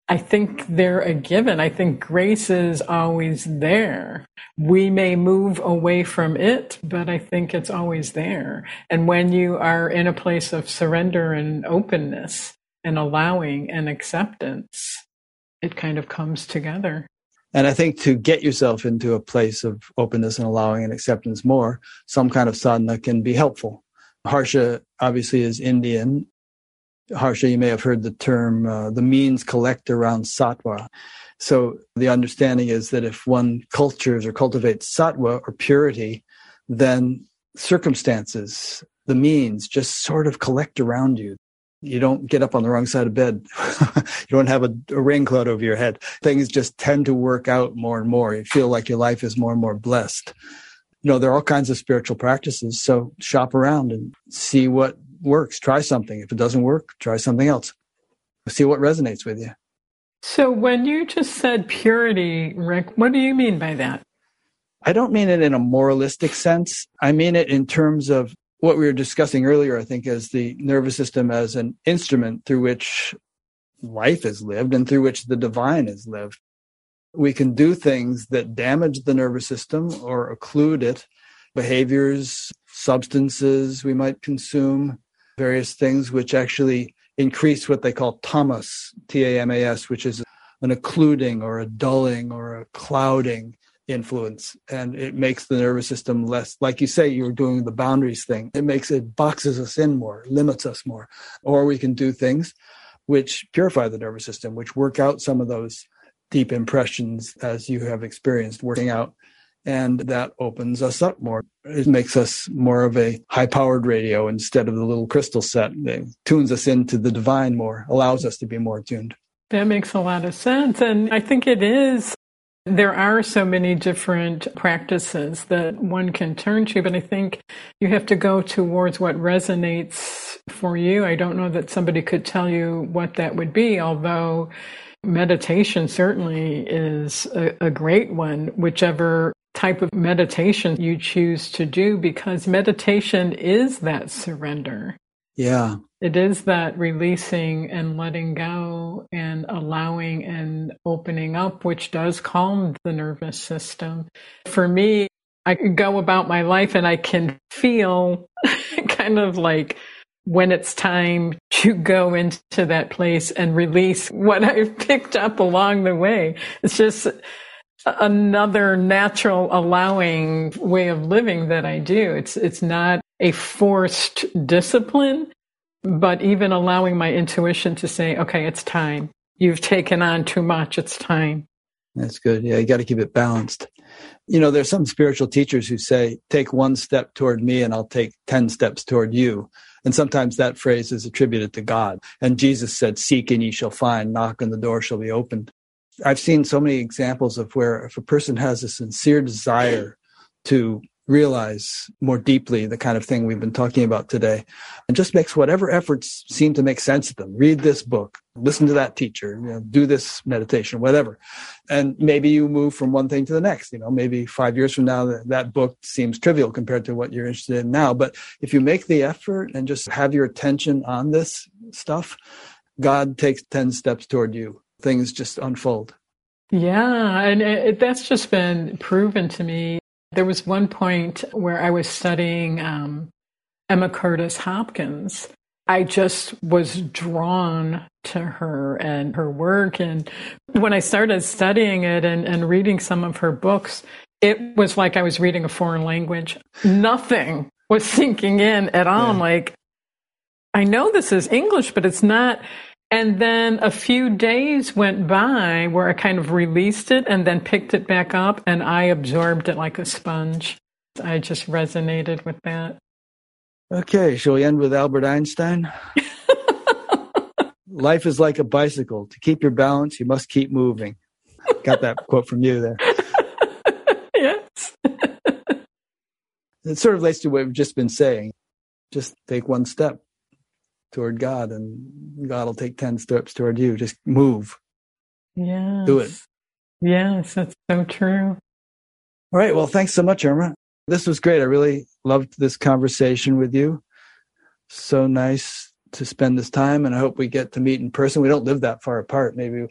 [SPEAKER 2] I think they're a given. I think grace is always there. We may move away from it, but I think it's always there. And when you are in a place of surrender and openness and allowing and acceptance, it kind of comes together.
[SPEAKER 1] And I think to get yourself into a place of openness and allowing and acceptance more, some kind of sadhana can be helpful. Harsha obviously is Indian. Harsha, you may have heard the term uh, the means collect around sattva. So the understanding is that if one cultures or cultivates sattva or purity, then circumstances, the means just sort of collect around you you don't get up on the wrong side of bed. you don't have a, a, rain cloud over your head. Things just tend to work out more and more. You feel like your life is more and more blessed. You know, there are all kinds of spiritual practices. So shop around and see what works. Try something. If it doesn't work, try something else. See what resonates with you.
[SPEAKER 2] So when you just said purity, Rick, what do you mean by that?
[SPEAKER 1] I don't mean it in a moralistic sense. I mean it in terms of what we were discussing earlier, I think, as the nervous system as an instrument through which life is lived and through which the divine is lived. We can do things that damage the nervous system or occlude it, behaviors, substances we might consume, various things which actually increase what they call tamas, T A M A S, which is an occluding or a dulling or a clouding influence. And it makes the nervous system less like you say you're doing the boundaries thing. It makes it boxes us in more limits us more. Or we can do things which purify the nervous system which work out some of those deep impressions as you have experienced working out and that opens us up more it makes us more of a high powered radio instead of the little crystal set it tunes us into the divine more allows us to be more tuned
[SPEAKER 2] that makes a lot of sense. And I think it is there are so many different practices that one can turn to, but I think you have to go towards what resonates for you. I don't know that somebody could tell you what that would be, although meditation certainly is a, a great one, whichever type of meditation you choose to do, because meditation is that surrender.
[SPEAKER 1] Yeah.
[SPEAKER 2] It is that releasing and letting go and allowing and opening up, which does calm the nervous system. For me, I go about my life and I can feel kind of like when it's time to go into that place and release what I've picked up along the way. It's just another natural allowing way of living that I do. It's, it's not a forced discipline, but even allowing my intuition to say, okay, it's time. You've taken on too much. It's time.
[SPEAKER 1] That's good. Yeah, you got to keep it balanced. You know, there's some spiritual teachers who say, take one step toward me and I'll take 10 steps toward you. And sometimes that phrase is attributed to God. And Jesus said, seek and ye shall find, knock and the door shall be opened. I've seen so many examples of where if a person has a sincere desire to realize more deeply the kind of thing we've been talking about today and just makes whatever efforts seem to make sense to them read this book listen to that teacher you know, do this meditation whatever. And maybe you move from one thing to the next you know maybe five years from now that, that book seems trivial compared to what you're interested in now. But if you make the effort and just have your attention on this stuff god takes 10 steps toward you things just unfold
[SPEAKER 2] yeah, and it, that's just been proven to me there was one point where I was studying um, Emma Curtis Hopkins. I just was drawn to her and her work. And when I started studying it and, and reading some of her books, it was like I was reading a foreign language. Nothing was sinking in at all. Yeah. I'm like, I know this is English, but it's not. And then a few days went by where I kind of released it and then picked it back up and I absorbed it like a sponge. I just resonated with that.
[SPEAKER 1] Okay, shall we end with Albert Einstein? Life is like a bicycle. To keep your balance, you must keep moving. Got that quote from you there.
[SPEAKER 2] yes.
[SPEAKER 1] it sort of relates to what we've just been saying. Just take one step toward God, and God will take 10 steps toward you. Just move.
[SPEAKER 2] Yeah.
[SPEAKER 1] Do it.
[SPEAKER 2] Yes, that's so true.
[SPEAKER 1] All right. Well, thanks so much, Irma. This was great. I really loved this conversation with you. So nice to spend this time, and I hope we get to meet in person. We don't live that far apart. Maybe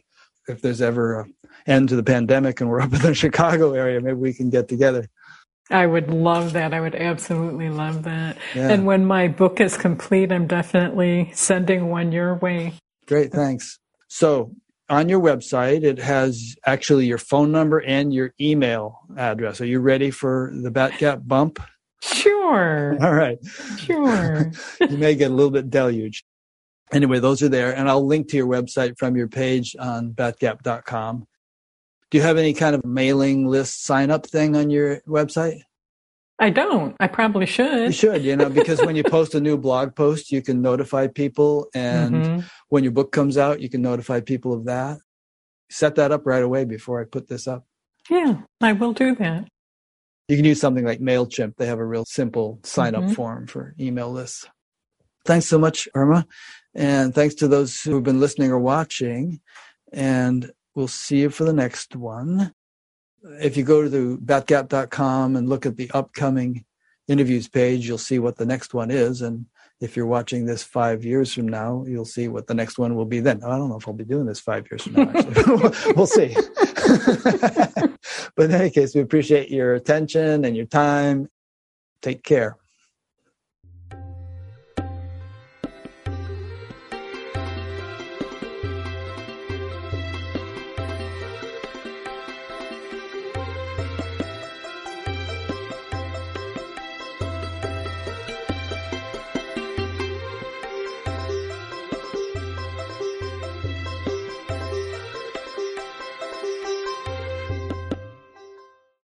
[SPEAKER 1] if there's ever an end to the pandemic and we're up in the Chicago area, maybe we can get together.
[SPEAKER 2] I would love that. I would absolutely love that. Yeah. And when my book is complete, I'm definitely sending one your way.
[SPEAKER 1] Great, thanks. So, on your website, it has actually your phone number and your email address. Are you ready for the Batgap bump?
[SPEAKER 2] Sure.
[SPEAKER 1] All right.
[SPEAKER 2] Sure.
[SPEAKER 1] you may get a little bit deluged. Anyway, those are there. And I'll link to your website from your page on batgap.com. Do you have any kind of mailing list sign up thing on your website?
[SPEAKER 2] I don't. I probably should.
[SPEAKER 1] You should, you know, because when you post a new blog post, you can notify people. And mm-hmm. when your book comes out, you can notify people of that. Set that up right away before I put this up.
[SPEAKER 2] Yeah, I will do that.
[SPEAKER 1] You can use something like MailChimp. They have a real simple sign up mm-hmm. form for email lists. Thanks so much, Irma. And thanks to those who have been listening or watching. And we'll see you for the next one. If you go to the batgap.com and look at the upcoming interviews page, you'll see what the next one is. And if you're watching this five years from now, you'll see what the next one will be then. I don't know if I'll be doing this five years from now, actually. we'll see. but in any case, we appreciate your attention and your time. Take care.